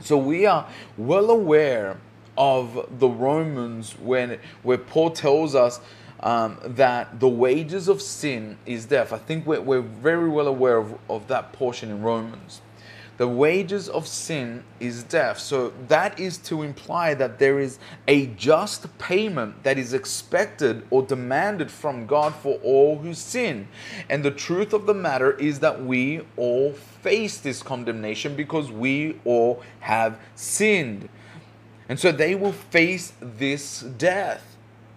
So we are well aware of the Romans when where Paul tells us um, that the wages of sin is death. I think we're, we're very well aware of, of that portion in Romans. The wages of sin is death. So that is to imply that there is a just payment that is expected or demanded from God for all who sin. And the truth of the matter is that we all face this condemnation because we all have sinned. And so they will face this death.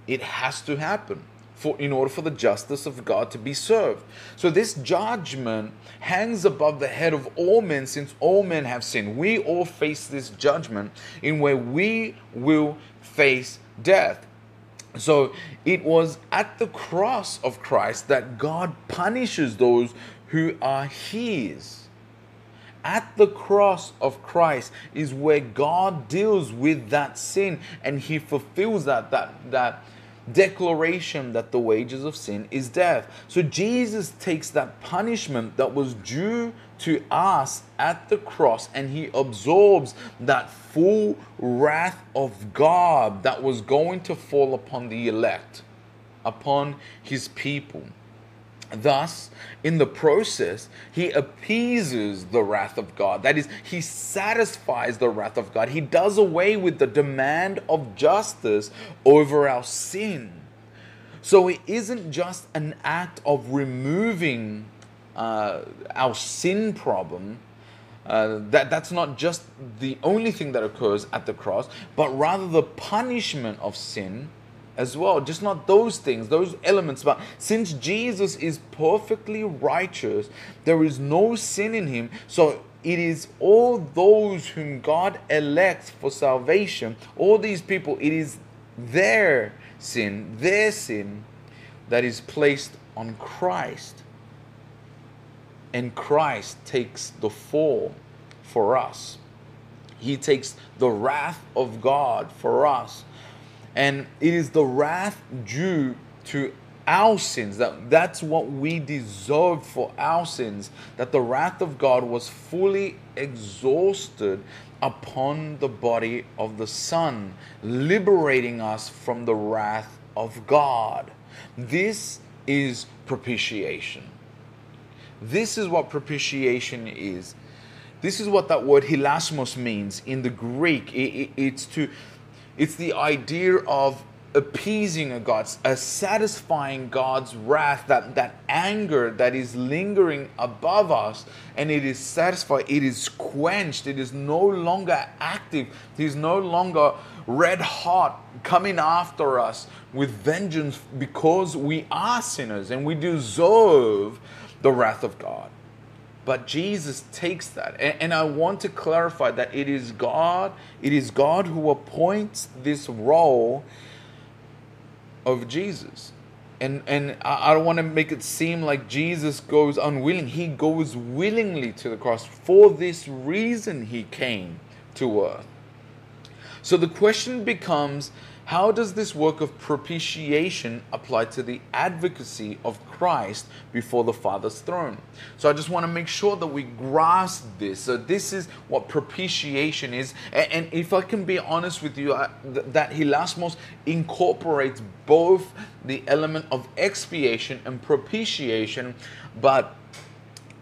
It has to happen for in order for the justice of God to be served. So this judgment hangs above the head of all men since all men have sinned. We all face this judgment in where we will face death. So it was at the cross of Christ that God punishes those who are his. At the cross of Christ is where God deals with that sin and he fulfills that that that declaration that the wages of sin is death. So Jesus takes that punishment that was due to us at the cross and he absorbs that full wrath of God that was going to fall upon the elect, upon his people. Thus, in the process, he appeases the wrath of God. That is, he satisfies the wrath of God. He does away with the demand of justice over our sin. So it isn't just an act of removing uh, our sin problem. Uh, that that's not just the only thing that occurs at the cross, but rather the punishment of sin as well. Just not those things, those elements. But since Jesus is perfectly righteous, there is no sin in him. So it is all those whom God elects for salvation, all these people, it is their sin, their sin that is placed on Christ. And Christ takes the fall for us. He takes the wrath of God for us and it is the wrath due to our sins, that that's what we deserved for our sins, that the wrath of God was fully exhausted upon the body of the Son, liberating us from the wrath of God. This is propitiation. This is what propitiation is. This is what that word hilasmos means in the Greek. It, it, it's to, it's the idea of appeasing a God, a satisfying God's wrath, that, that anger that is lingering above us, and it is satisfied, it is quenched, it is no longer active, it is no longer red hot coming after us with vengeance because we are sinners and we deserve the wrath of God. But Jesus takes that. And, and, I want to clarify that it is God, it is God who appoints this role of Jesus. And, and I don't want to make it seem like Jesus goes unwilling. He goes willingly to the cross. For this reason, he came to earth. So the question becomes how does this work of propitiation apply to the advocacy of Christ before the Father's throne? So I just want to make sure that we grasp this. So this is what propitiation is. And, if I can be honest with you, that hilasmos incorporates both the element of expiation and propitiation, but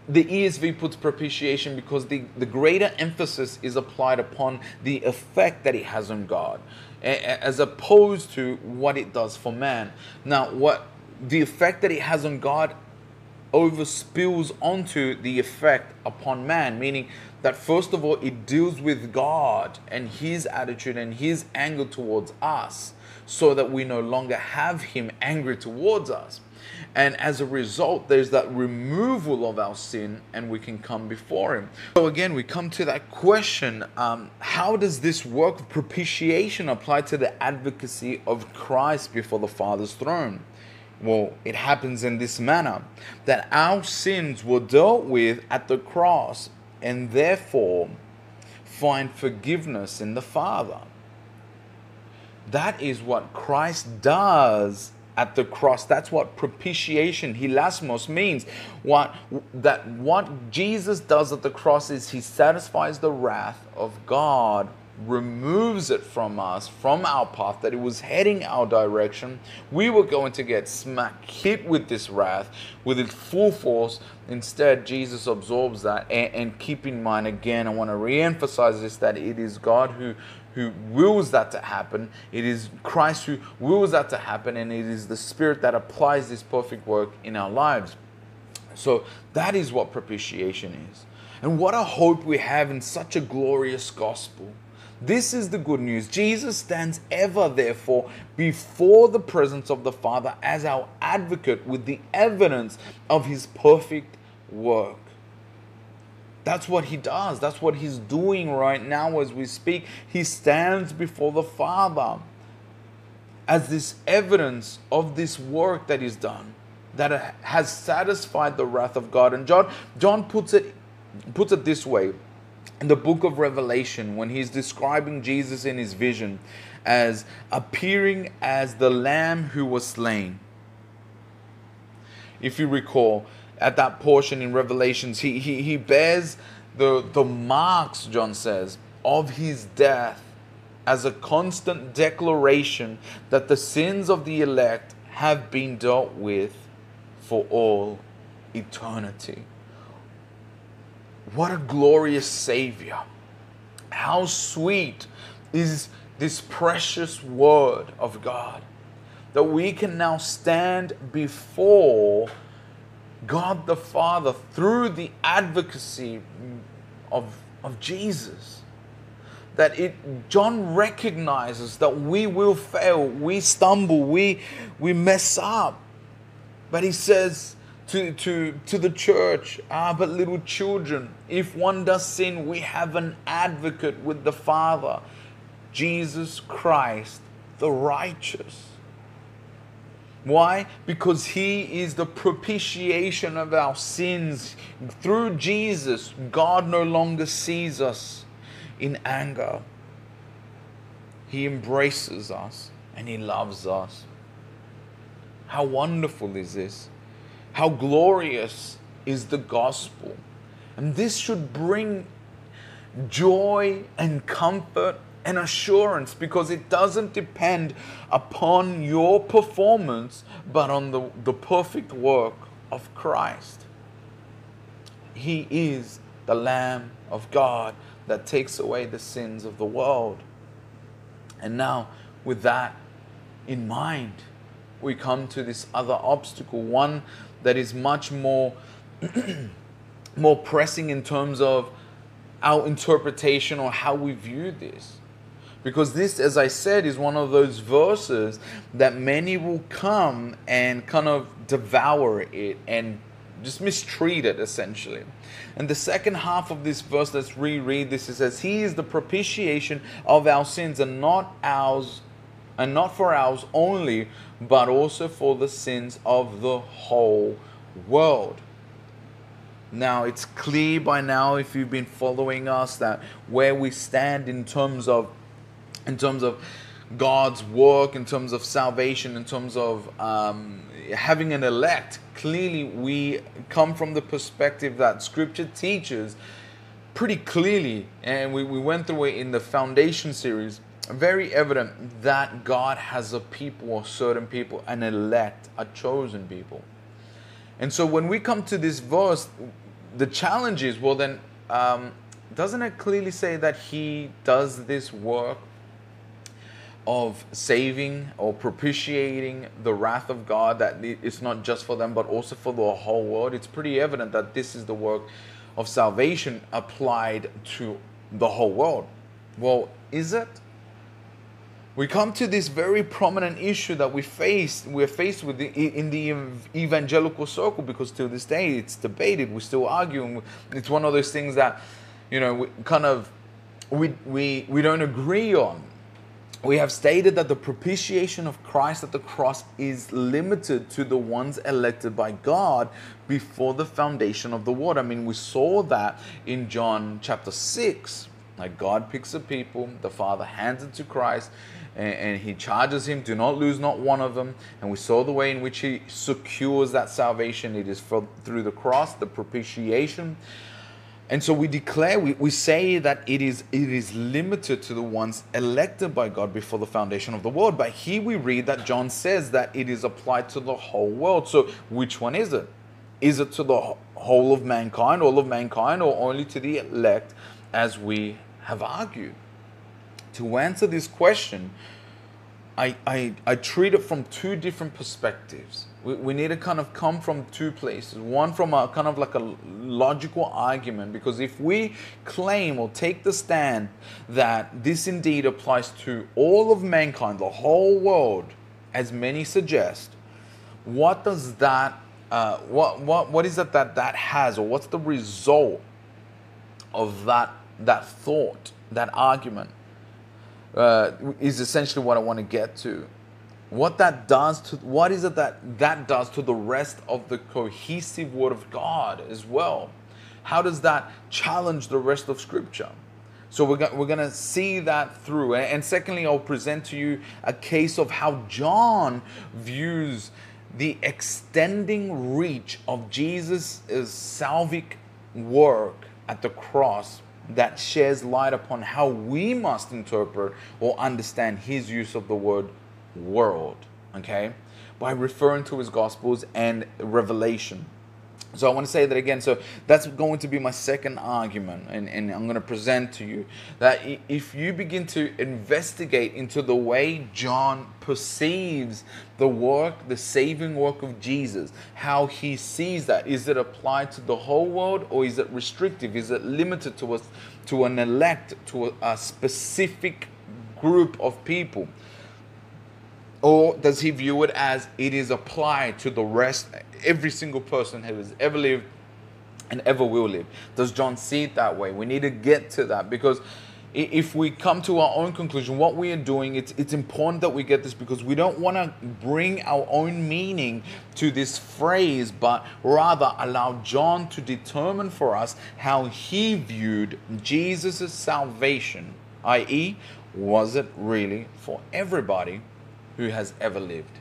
the ESV puts propitiation because the, the greater emphasis is applied upon the effect that it has on God as opposed to what it does for man. Now, what the effect that it has on God overspills onto the effect upon man, meaning that first of all, it deals with God and his attitude and his anger towards us, so that we no longer have him angry towards us. And as a result, there's that removal of our sin and we can come before Him. So, again, we come to that question um, how does this work of propitiation apply to the advocacy of Christ before the Father's throne? Well, it happens in this manner that our sins were dealt with at the cross and therefore find forgiveness in the Father. That is what Christ does at the cross. That's what propitiation, hilasmos, means. What that what Jesus does at the cross is he satisfies the wrath of God, removes it from us, from our path, that it was heading our direction. We were going to get smack hit with this wrath with its full force. Instead, Jesus absorbs that. And, and keep in mind again, I want to re-emphasize this that it is God who who wills that to happen. It is Christ who wills that to happen, and it is the Spirit that applies this perfect work in our lives. So that is what propitiation is. And what a hope we have in such a glorious gospel. This is the good news. Jesus stands ever, therefore, before the presence of the Father as our advocate with the evidence of his perfect work. That's what he does. That's what he's doing right now as we speak. He stands before the Father as this evidence of this work that he's done that has satisfied the wrath of God. And John John puts it puts it this way in the book of Revelation when he's describing Jesus in his vision as appearing as the lamb who was slain. If you recall, at that portion in Revelations, he, he, he bears the, the marks, John says, of his death as a constant declaration that the sins of the elect have been dealt with for all eternity. What a glorious Savior! How sweet is this precious word of God that we can now stand before God the Father through the advocacy of, of Jesus. That it John recognizes that we will fail, we stumble, we we mess up. But he says to, to, to the church, ah, but little children, if one does sin, we have an advocate with the Father, Jesus Christ, the righteous. Why? Because He is the propitiation of our sins. Through Jesus, God no longer sees us in anger. He embraces us and He loves us. How wonderful is this? How glorious is the gospel? And this should bring joy and comfort and assurance because it doesn't depend upon your performance but on the, the perfect work of Christ. He is the Lamb of God that takes away the sins of the world. And now, with that in mind, we come to this other obstacle, one that is much more, more pressing in terms of our interpretation or how we view this. Because this, as I said, is one of those verses that many will come and kind of devour it and just mistreat it essentially. And the second half of this verse, let's reread this. It says, He is the propitiation of our sins and not ours and not for ours only, but also for the sins of the whole world. Now, it's clear by now, if you've been following us, that where we stand in terms of, in terms of God's work, in terms of salvation, in terms of um, having an elect, clearly we come from the perspective that Scripture teaches pretty clearly, and we, we went through it in the foundation series very evident that God has a people, a certain people, an elect, a chosen people. And so when we come to this verse, the challenge is well, then, um, doesn't it clearly say that He does this work of saving or propitiating the wrath of God, that it's not just for them, but also for the whole world? It's pretty evident that this is the work of salvation applied to the whole world. Well, is it? we come to this very prominent issue that we face we're faced with in the evangelical circle because to this day it's debated we still argue and it's one of those things that you know we kind of we we we don't agree on we have stated that the propitiation of Christ at the cross is limited to the ones elected by God before the foundation of the world. I mean, we saw that in John chapter 6. Like God picks a people, the Father hands it to Christ, and, and, he charges him, do not lose not one of them. And we saw the way in which he secures that salvation. It is for, through the cross, the propitiation. And so we declare, we, we say that it is it is limited to the ones elected by God before the foundation of the world. But here we read that John says that it is applied to the whole world. So which one is it? Is it to the whole of mankind, all of mankind, or only to the elect, as we have argued? to answer this question, I, I, I treat it from two different perspectives. We, we need to kind of come from two places. One from a kind of like a logical argument, because if we claim or take the stand that this indeed applies to all of mankind, the whole world, as many suggest, what does that, uh, what, what, what is it that that has, or what's the result of that, that thought, that argument? uh, is essentially what I want to get to. What that does to what is it that that does to the rest of the cohesive Word of God as well? How does that challenge the rest of Scripture? So we're, go- we're going to see that through. And secondly, I'll present to you a case of how John views the extending reach of Jesus' salvic work at the cross that sheds light upon how we must interpret or understand his use of the word world, okay, by referring to his gospels and revelation. So I want to say that again. So that's going to be my second argument, and, and I'm going to present to you that if you begin to investigate into the way John perceives the work, the saving work of Jesus, how he sees that, is it applied to the whole world or is it restrictive? Is it limited to us, to an elect, to a, a specific group of people? Or does he view it as it is applied to the rest, every single person who has ever lived and ever will live? Does John see it that way? We need to get to that because if we come to our own conclusion, what we are doing, it's, it's important that we get this because we don't want to bring our own meaning to this phrase, but rather allow John to determine for us how he viewed Jesus' salvation, i.e., was it really for everybody who has ever lived.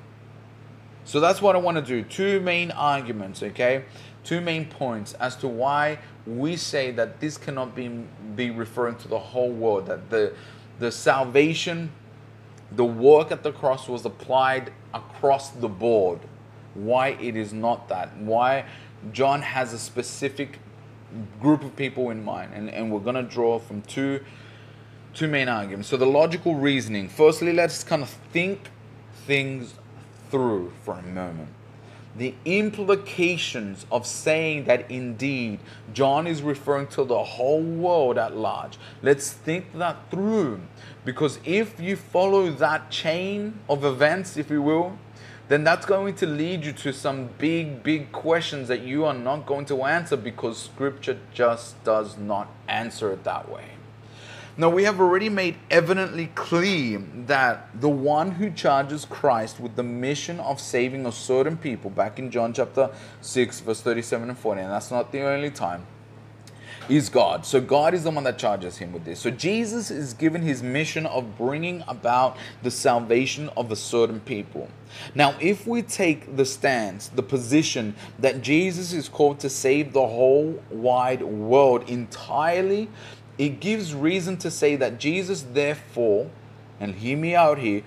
So that's what I want to do. Two main arguments, okay? Two main points as to why we say that this cannot be be referring to the whole world that the the salvation the work at the cross was applied across the board why it is not that why john has a specific group of people in mind and, and we're going to draw from two two main arguments so the logical reasoning firstly let's kind of think things through for a moment the implications of saying that indeed John is referring to the whole world at large. Let's think that through. Because if you follow that chain of events, if you will, then that's going to lead you to some big, big questions that you are not going to answer because scripture just does not answer it that way. Now, we have already made evidently clear that the one who charges Christ with the mission of saving a certain people, back in John chapter 6, verse 37 and 40, and that's not the only time, is God. So, God is the one that charges him with this. So, Jesus is given his mission of bringing about the salvation of a certain people. Now, if we take the stance, the position that Jesus is called to save the whole wide world entirely, it gives reason to say that Jesus, therefore, and hear me out here,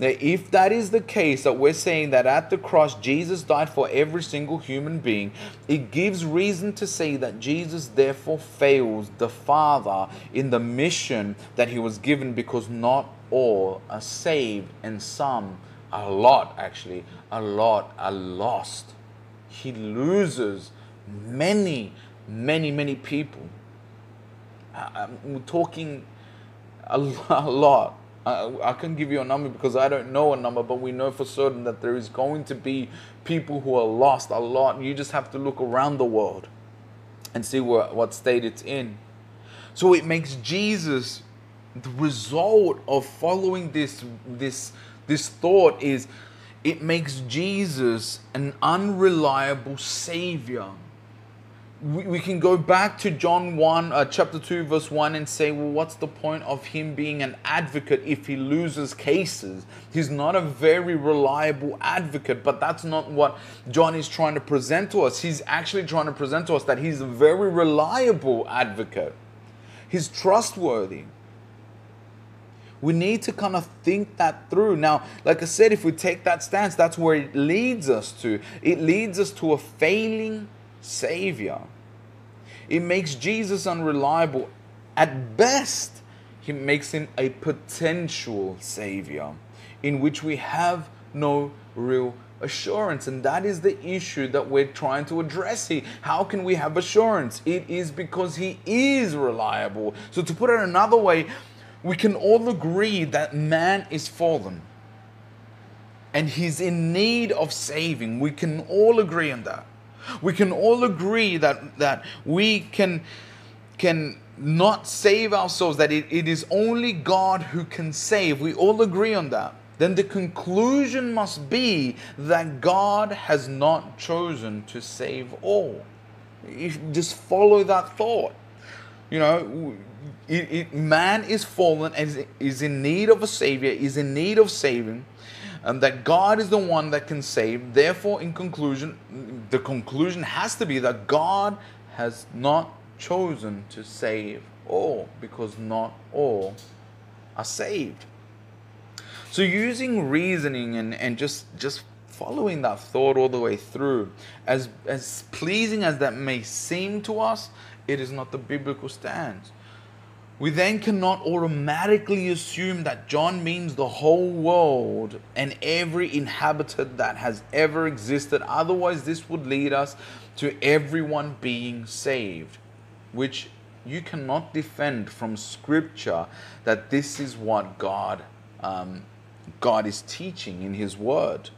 that if that is the case, that we're saying that at the cross Jesus died for every single human being, it gives reason to say that Jesus therefore fails the Father in the mission that he was given because not all are saved and some, a lot actually, a lot are lost. He loses many, many, many people. I'm talking a, lot. I, I can't give you a number because I don't know a number, but we know for certain that there is going to be people who are lost a lot. You just have to look around the world and see what, what state it's in. So it makes Jesus the result of following this this this thought is it makes Jesus an unreliable savior we, we can go back to John 1, uh, chapter 2, verse 1, and say, well, what's the point of him being an advocate if he loses cases? He's not a very reliable advocate, but that's not what John is trying to present to us. He's actually trying to present to us that he's a very reliable advocate, he's trustworthy. We need to kind of think that through. Now, like I said, if we take that stance, that's where it leads us to. It leads us to a failing Savior. It makes Jesus unreliable. At best, he makes him a potential Savior in which we have no real assurance. And that is the issue that we're trying to address here. How can we have assurance? It is because he is reliable. So, to put it another way, we can all agree that man is fallen and he's in need of saving. We can all agree on that. We can all agree that, that we can, can not save ourselves, that it, it is only God who can save. We all agree on that. Then the conclusion must be that God has not chosen to save all. You just follow that thought. You know, it, it, man is fallen and is in need of a savior, is in need of saving and that God is the one that can save. Therefore, in conclusion, the conclusion has to be that God has not chosen to save all because not all are saved. So using reasoning and, and just just following that thought all the way through, as as pleasing as that may seem to us, it is not the biblical stance we then cannot automatically assume that John means the whole world and every inhabitant that has ever existed. Otherwise, this would lead us to everyone being saved, which you cannot defend from Scripture that this is what God um, God is teaching in His Word.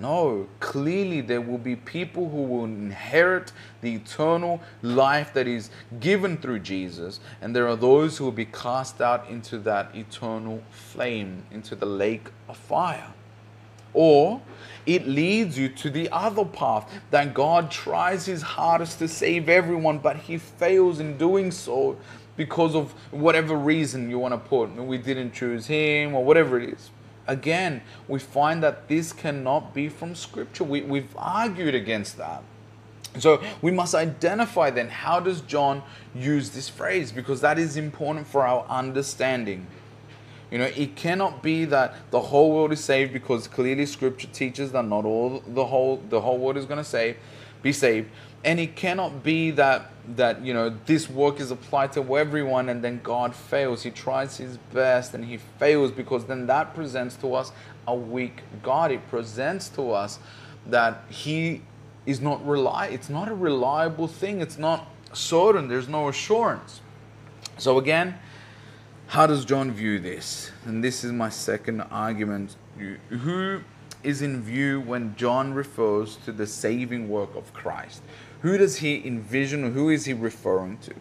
No, clearly there will be people who will inherit the eternal life that is given through Jesus, and there are those who will be cast out into that eternal flame, into the lake of fire. Or it leads you to the other path that God tries his hardest to save everyone, but he fails in doing so because of whatever reason you want to put. We didn't choose him, or whatever it is Again, we find that this cannot be from Scripture. We, we've argued against that. So we must identify then how does John use this phrase because that is important for our understanding. You know, it cannot be that the whole world is saved because clearly scripture teaches that not all the whole the whole world is going to save be saved. And it cannot be that that you know this work is applied to everyone and then God fails. He tries his best and he fails because then that presents to us a weak God. It presents to us that he is not rely it's not a reliable thing. It's not certain. There's no assurance. So again, how does John view this? And this is my second argument. Who is in view when John refers to the saving work of Christ? Who does he envision? Who is he referring to?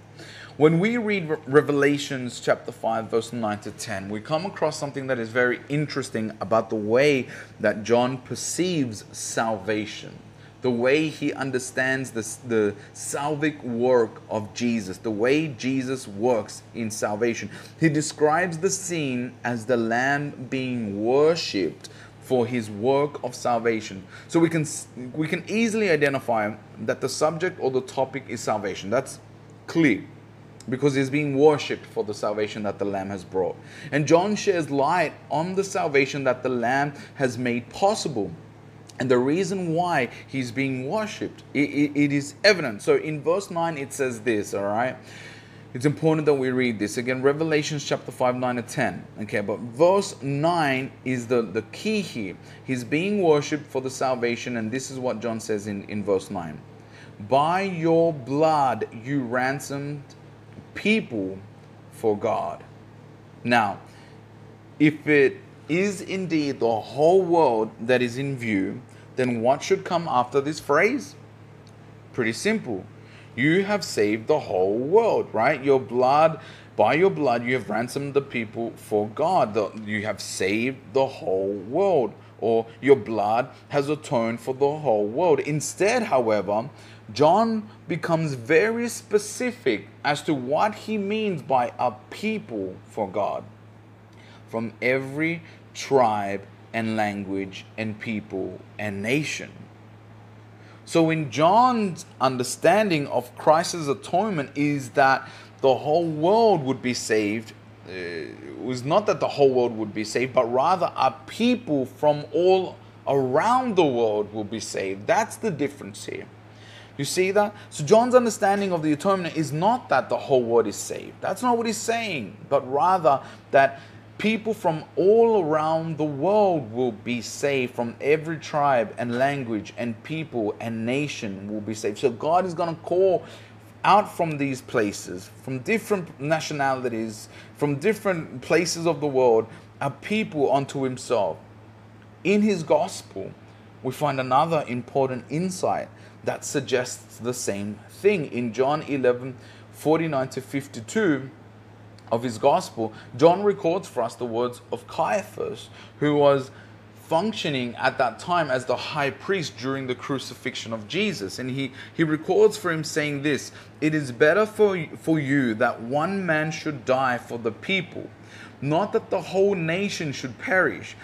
When we read Revelations chapter 5, verse 9 to 10, we come across something that is very interesting about the way that John perceives salvation the way he understands the, the salvic work of Jesus, the way Jesus works in salvation. He describes the scene as the Lamb being worshipped for his work of salvation. So we can we can easily identify that the subject or the topic is salvation. That's clear because he's being worshipped for the salvation that the Lamb has brought. And John shares light on the salvation that the Lamb has made possible and the reason why he's being worshipped, it, it, it is evident. So in verse 9, it says this, all right? It's important that we read this. Again, Revelations chapter 5, 9 and 10. Okay, but verse 9 is the, the key here. He's being worshipped for the salvation, and this is what John says in, in verse 9. By your blood you ransomed people for God. Now, if it is indeed the whole world that is in view, then what should come after this phrase? Pretty simple. You have saved the whole world, right? Your blood, by your blood, you have ransomed the people for God. You have saved the whole world, or your blood has atoned for the whole world. Instead, however, John becomes very specific as to what he means by a people for God. From every tribe and language and people and nation. So, in John's understanding of Christ's atonement, is that the whole world would be saved. Uh, it was not that the whole world would be saved, but rather a people from all around the world will be saved. That's the difference here. You see that? So, John's understanding of the atonement is not that the whole world is saved. That's not what he's saying, but rather that people from all around the world will be saved from every tribe and language and people and nation will be saved. So god is going to call out from these places from different nationalities from different places of the world a people unto himself. In his gospel we find another important insight that suggests the same thing. In john 11 49 to 52 of his gospel, John records for us the words of Caiaphas, who was functioning at that time as the high priest during the crucifixion of Jesus. And he, he records for him saying this It is better for, for you that one man should die for the people, not that the whole nation should perish.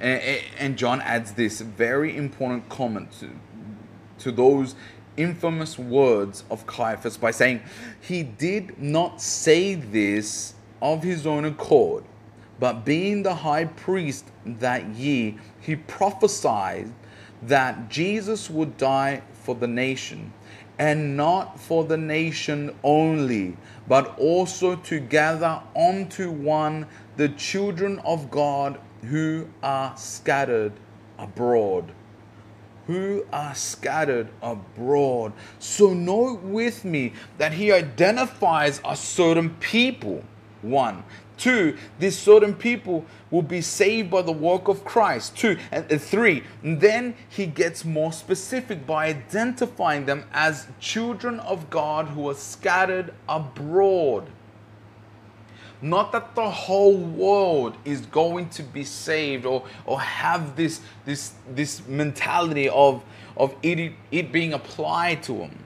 And, and John adds this very important comment to, to those infamous words of Caiaphas by saying, He did not say this of his own accord, but being the high priest that ye, he prophesied that Jesus would die for the nation, and not for the nation only, but also to gather unto one the children of God who are scattered abroad who are scattered abroad. So note with me that he identifies a certain people. One. Two, these certain people will be saved by the work of Christ. Two. And three, and then he gets more specific by identifying them as children of God who are scattered abroad. Not that the whole world is going to be saved or, or have this, this, this mentality of, of it, it being applied to them.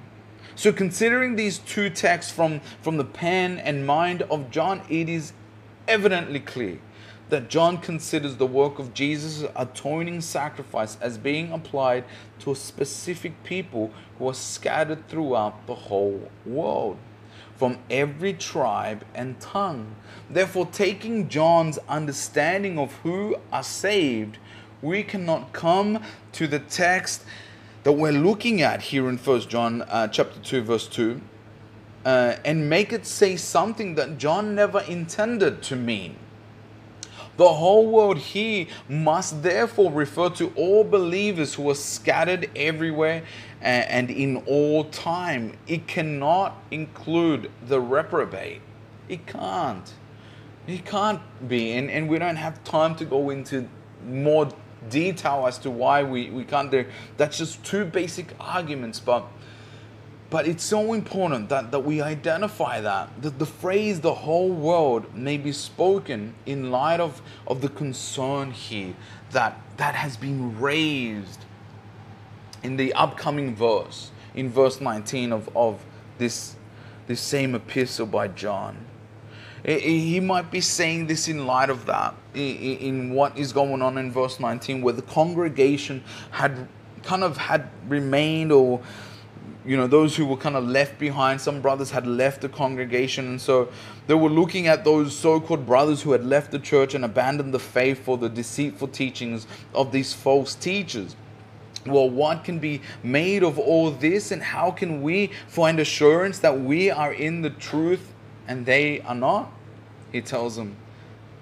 So, considering these two texts from, from the pen and mind of John, it is evidently clear that John considers the work of Jesus' atoning sacrifice as being applied to a specific people who are scattered throughout the whole world, from every tribe and tongue. Therefore, taking John's understanding of who are saved, we cannot come to the text that we're looking at here in First John uh, chapter 2 verse 2 uh, and make it say something that John never intended to mean. The whole world here must therefore refer to all believers who are scattered everywhere and in all time. It cannot include the reprobate. It can't. It can't be. And, and we don't have time to go into more detail as to why we, we can't do that's just two basic arguments but but it's so important that, that we identify that, that the phrase the whole world may be spoken in light of, of the concern here that, that has been raised in the upcoming verse, in verse 19 of, of this, this same epistle by John. He might be saying this in light of that, in what is going on in verse 19, where the congregation had kind of had remained or you know those who were kind of left behind some brothers had left the congregation and so they were looking at those so-called brothers who had left the church and abandoned the faith for the deceitful teachings of these false teachers well what can be made of all this and how can we find assurance that we are in the truth and they are not he tells them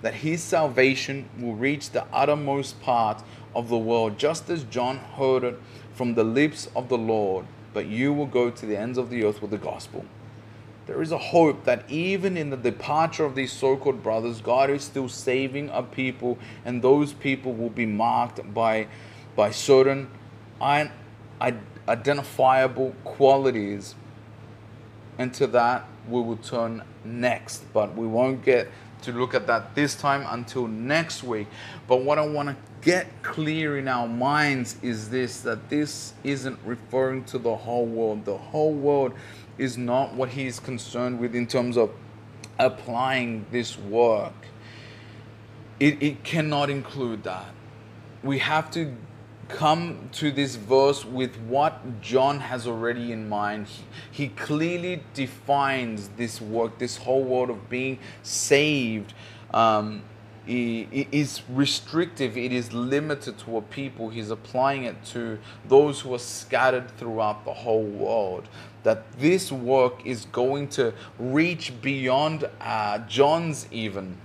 that his salvation will reach the uttermost part of the world just as john heard it from the lips of the lord but you will go to the ends of the earth with the gospel. There is a hope that even in the departure of these so called brothers, God is still saving a people, and those people will be marked by, by certain identifiable qualities. into that we will turn next, but we won't get to look at that this time until next week. But what I want to get clear in our minds is this that this isn't referring to the whole world. The whole world is not what he is concerned with in terms of applying this work. It, it cannot include that. We have to come to this verse with what John has already in mind. He, he clearly defines this work, this whole world of being saved. Um, it is restrictive, it is limited to a people. He's applying it to those who are scattered throughout the whole world. That this work is going to reach beyond uh, John's even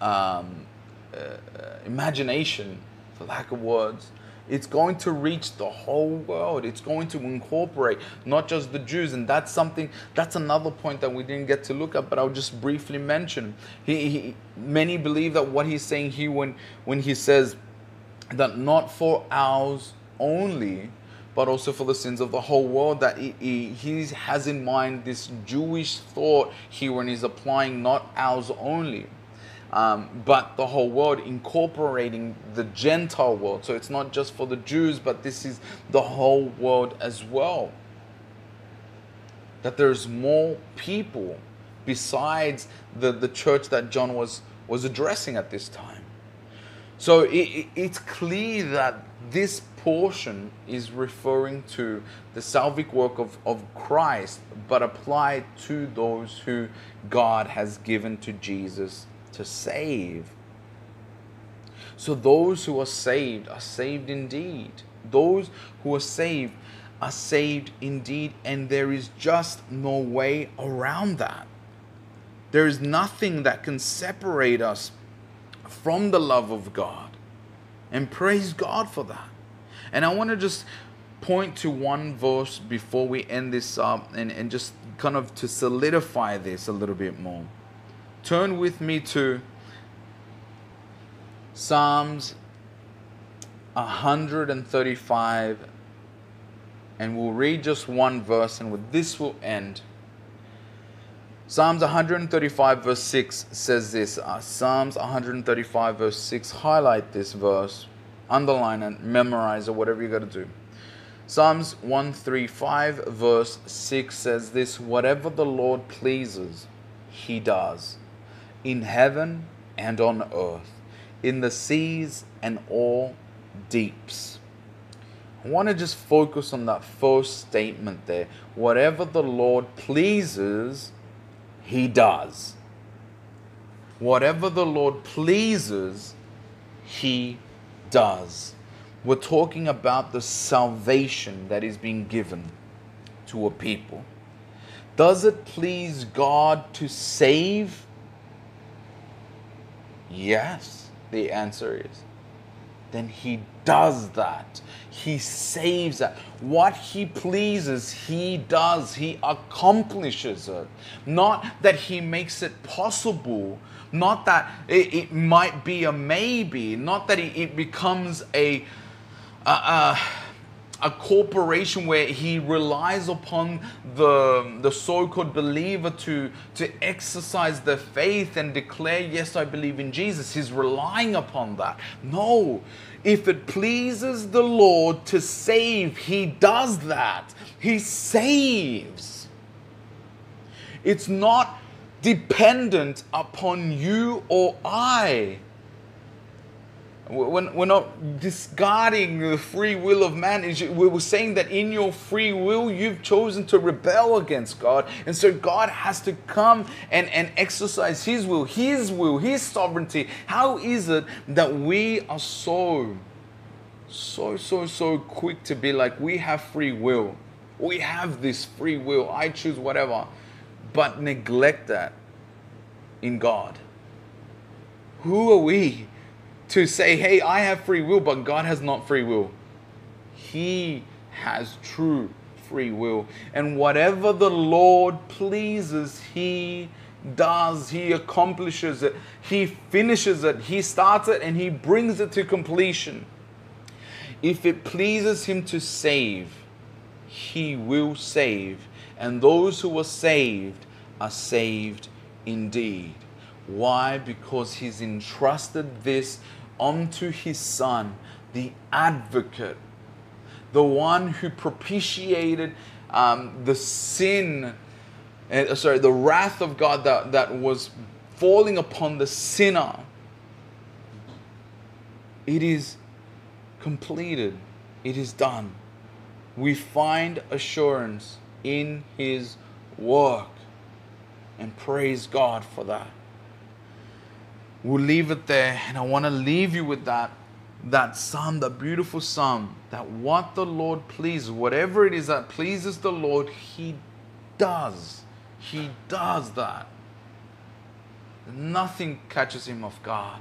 um, uh, imagination, for lack of words. It's going to reach the whole world. It's going to incorporate not just the Jews. And that's something, that's another point that we didn't get to look at, but I'll just briefly mention. He, he, many believe that what he's saying here when, when he says that not for ours only, but also for the sins of the whole world, that he, he, he has in mind this Jewish thought here when he's applying not ours only um, but the whole world, incorporating the Gentile world. So it's not just for the Jews, but this is the whole world as well. That there's more people besides the, the church that John was, was addressing at this time. So it, it, it's clear that this portion is referring to the salvic work of, of Christ, but applied to those who God has given to Jesus to save. So those who are saved are saved indeed. Those who are saved are saved indeed, and there is just no way around that. There is nothing that can separate us from the love of God. And praise God for that. And I want to just point to one verse before we end this up and, and just kind of to solidify this a little bit more turn with me to Psalms 135 and we'll read just one verse and with this we'll end. Psalms 135 verse 6 says this. Uh, Psalms 135 verse 6, highlight this verse, underline it, memorize it, whatever you got to do. Psalms 135 verse 6 says this, whatever the Lord pleases, he does in heaven and on earth. in the seas and all deeps. I want to just focus on that first statement there. Whatever the Lord pleases, He does. Whatever the Lord pleases, He does. We're talking about the salvation that is being given to a people. Does it please God to save? Yes, the answer is. Then He does that. He saves that. What He pleases, He does. He accomplishes it. Not that He makes it possible, not that it, it might be a maybe, not that it, it becomes a, a, a a corporation where he relies upon the, the so-called believer to, to exercise their faith and declare, yes, I believe in Jesus. He's relying upon that. No, if it pleases the Lord to save, he does that. He saves. It's not dependent upon you or I. We're, we're not discarding the free will of man. We're saying that in your free will, you've chosen to rebel against God. And so God has to come and, and exercise His will, His will, His sovereignty. How is it that we are so, so, so, so quick to be like, we have free will? We have this free will. I choose whatever. But neglect that in God. Who are we to say, hey, I have free will, but God has not free will. He has true free will. And whatever the Lord pleases, He does. He accomplishes it. He finishes it. He starts it and He brings it to completion. If it pleases Him to save, He will save. And those who are saved are saved indeed. Why? Because He's entrusted this unto his Son, the advocate, the one who propitiated um, the sin, uh, sorry, the wrath of God that, that was falling upon the sinner. It is completed, it is done. We find assurance in his work and praise God for that we'll leave it there. And I want to leave you with that, that psalm, that beautiful psalm, that what the Lord pleases, whatever it is that pleases the Lord, He does. He does that. Nothing catches Him off guard.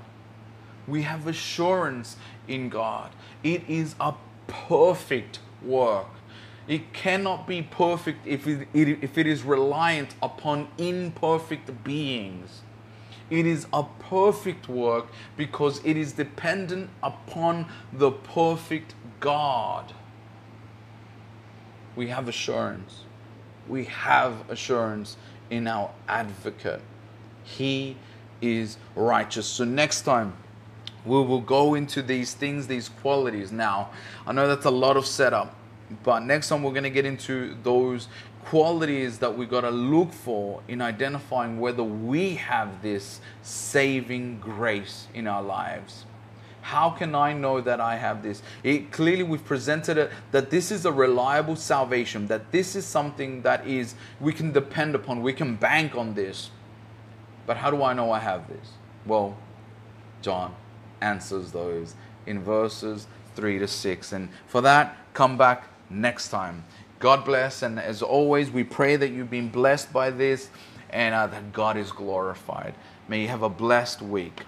We have assurance in God. It is a perfect work. It cannot be perfect if it, if it is reliant upon imperfect beings. It is a perfect work because it is dependent upon the perfect God. We have assurance. We have assurance in our advocate. He is righteous. So, next time, we will go into these things, these qualities. Now, I know that's a lot of setup, but next time we're going to get into those qualities that we got to look for in identifying whether we have this saving grace in our lives. How can I know that I have this? It clearly we've presented it that this is a reliable salvation, that this is something that is we can depend upon, we can bank on this. But how do I know I have this? Well, John answers those in verses 3 to 6. And for that, come back next time. God bless. And as always, we pray that you've been blessed by this and uh, that God is glorified. May you have a blessed week.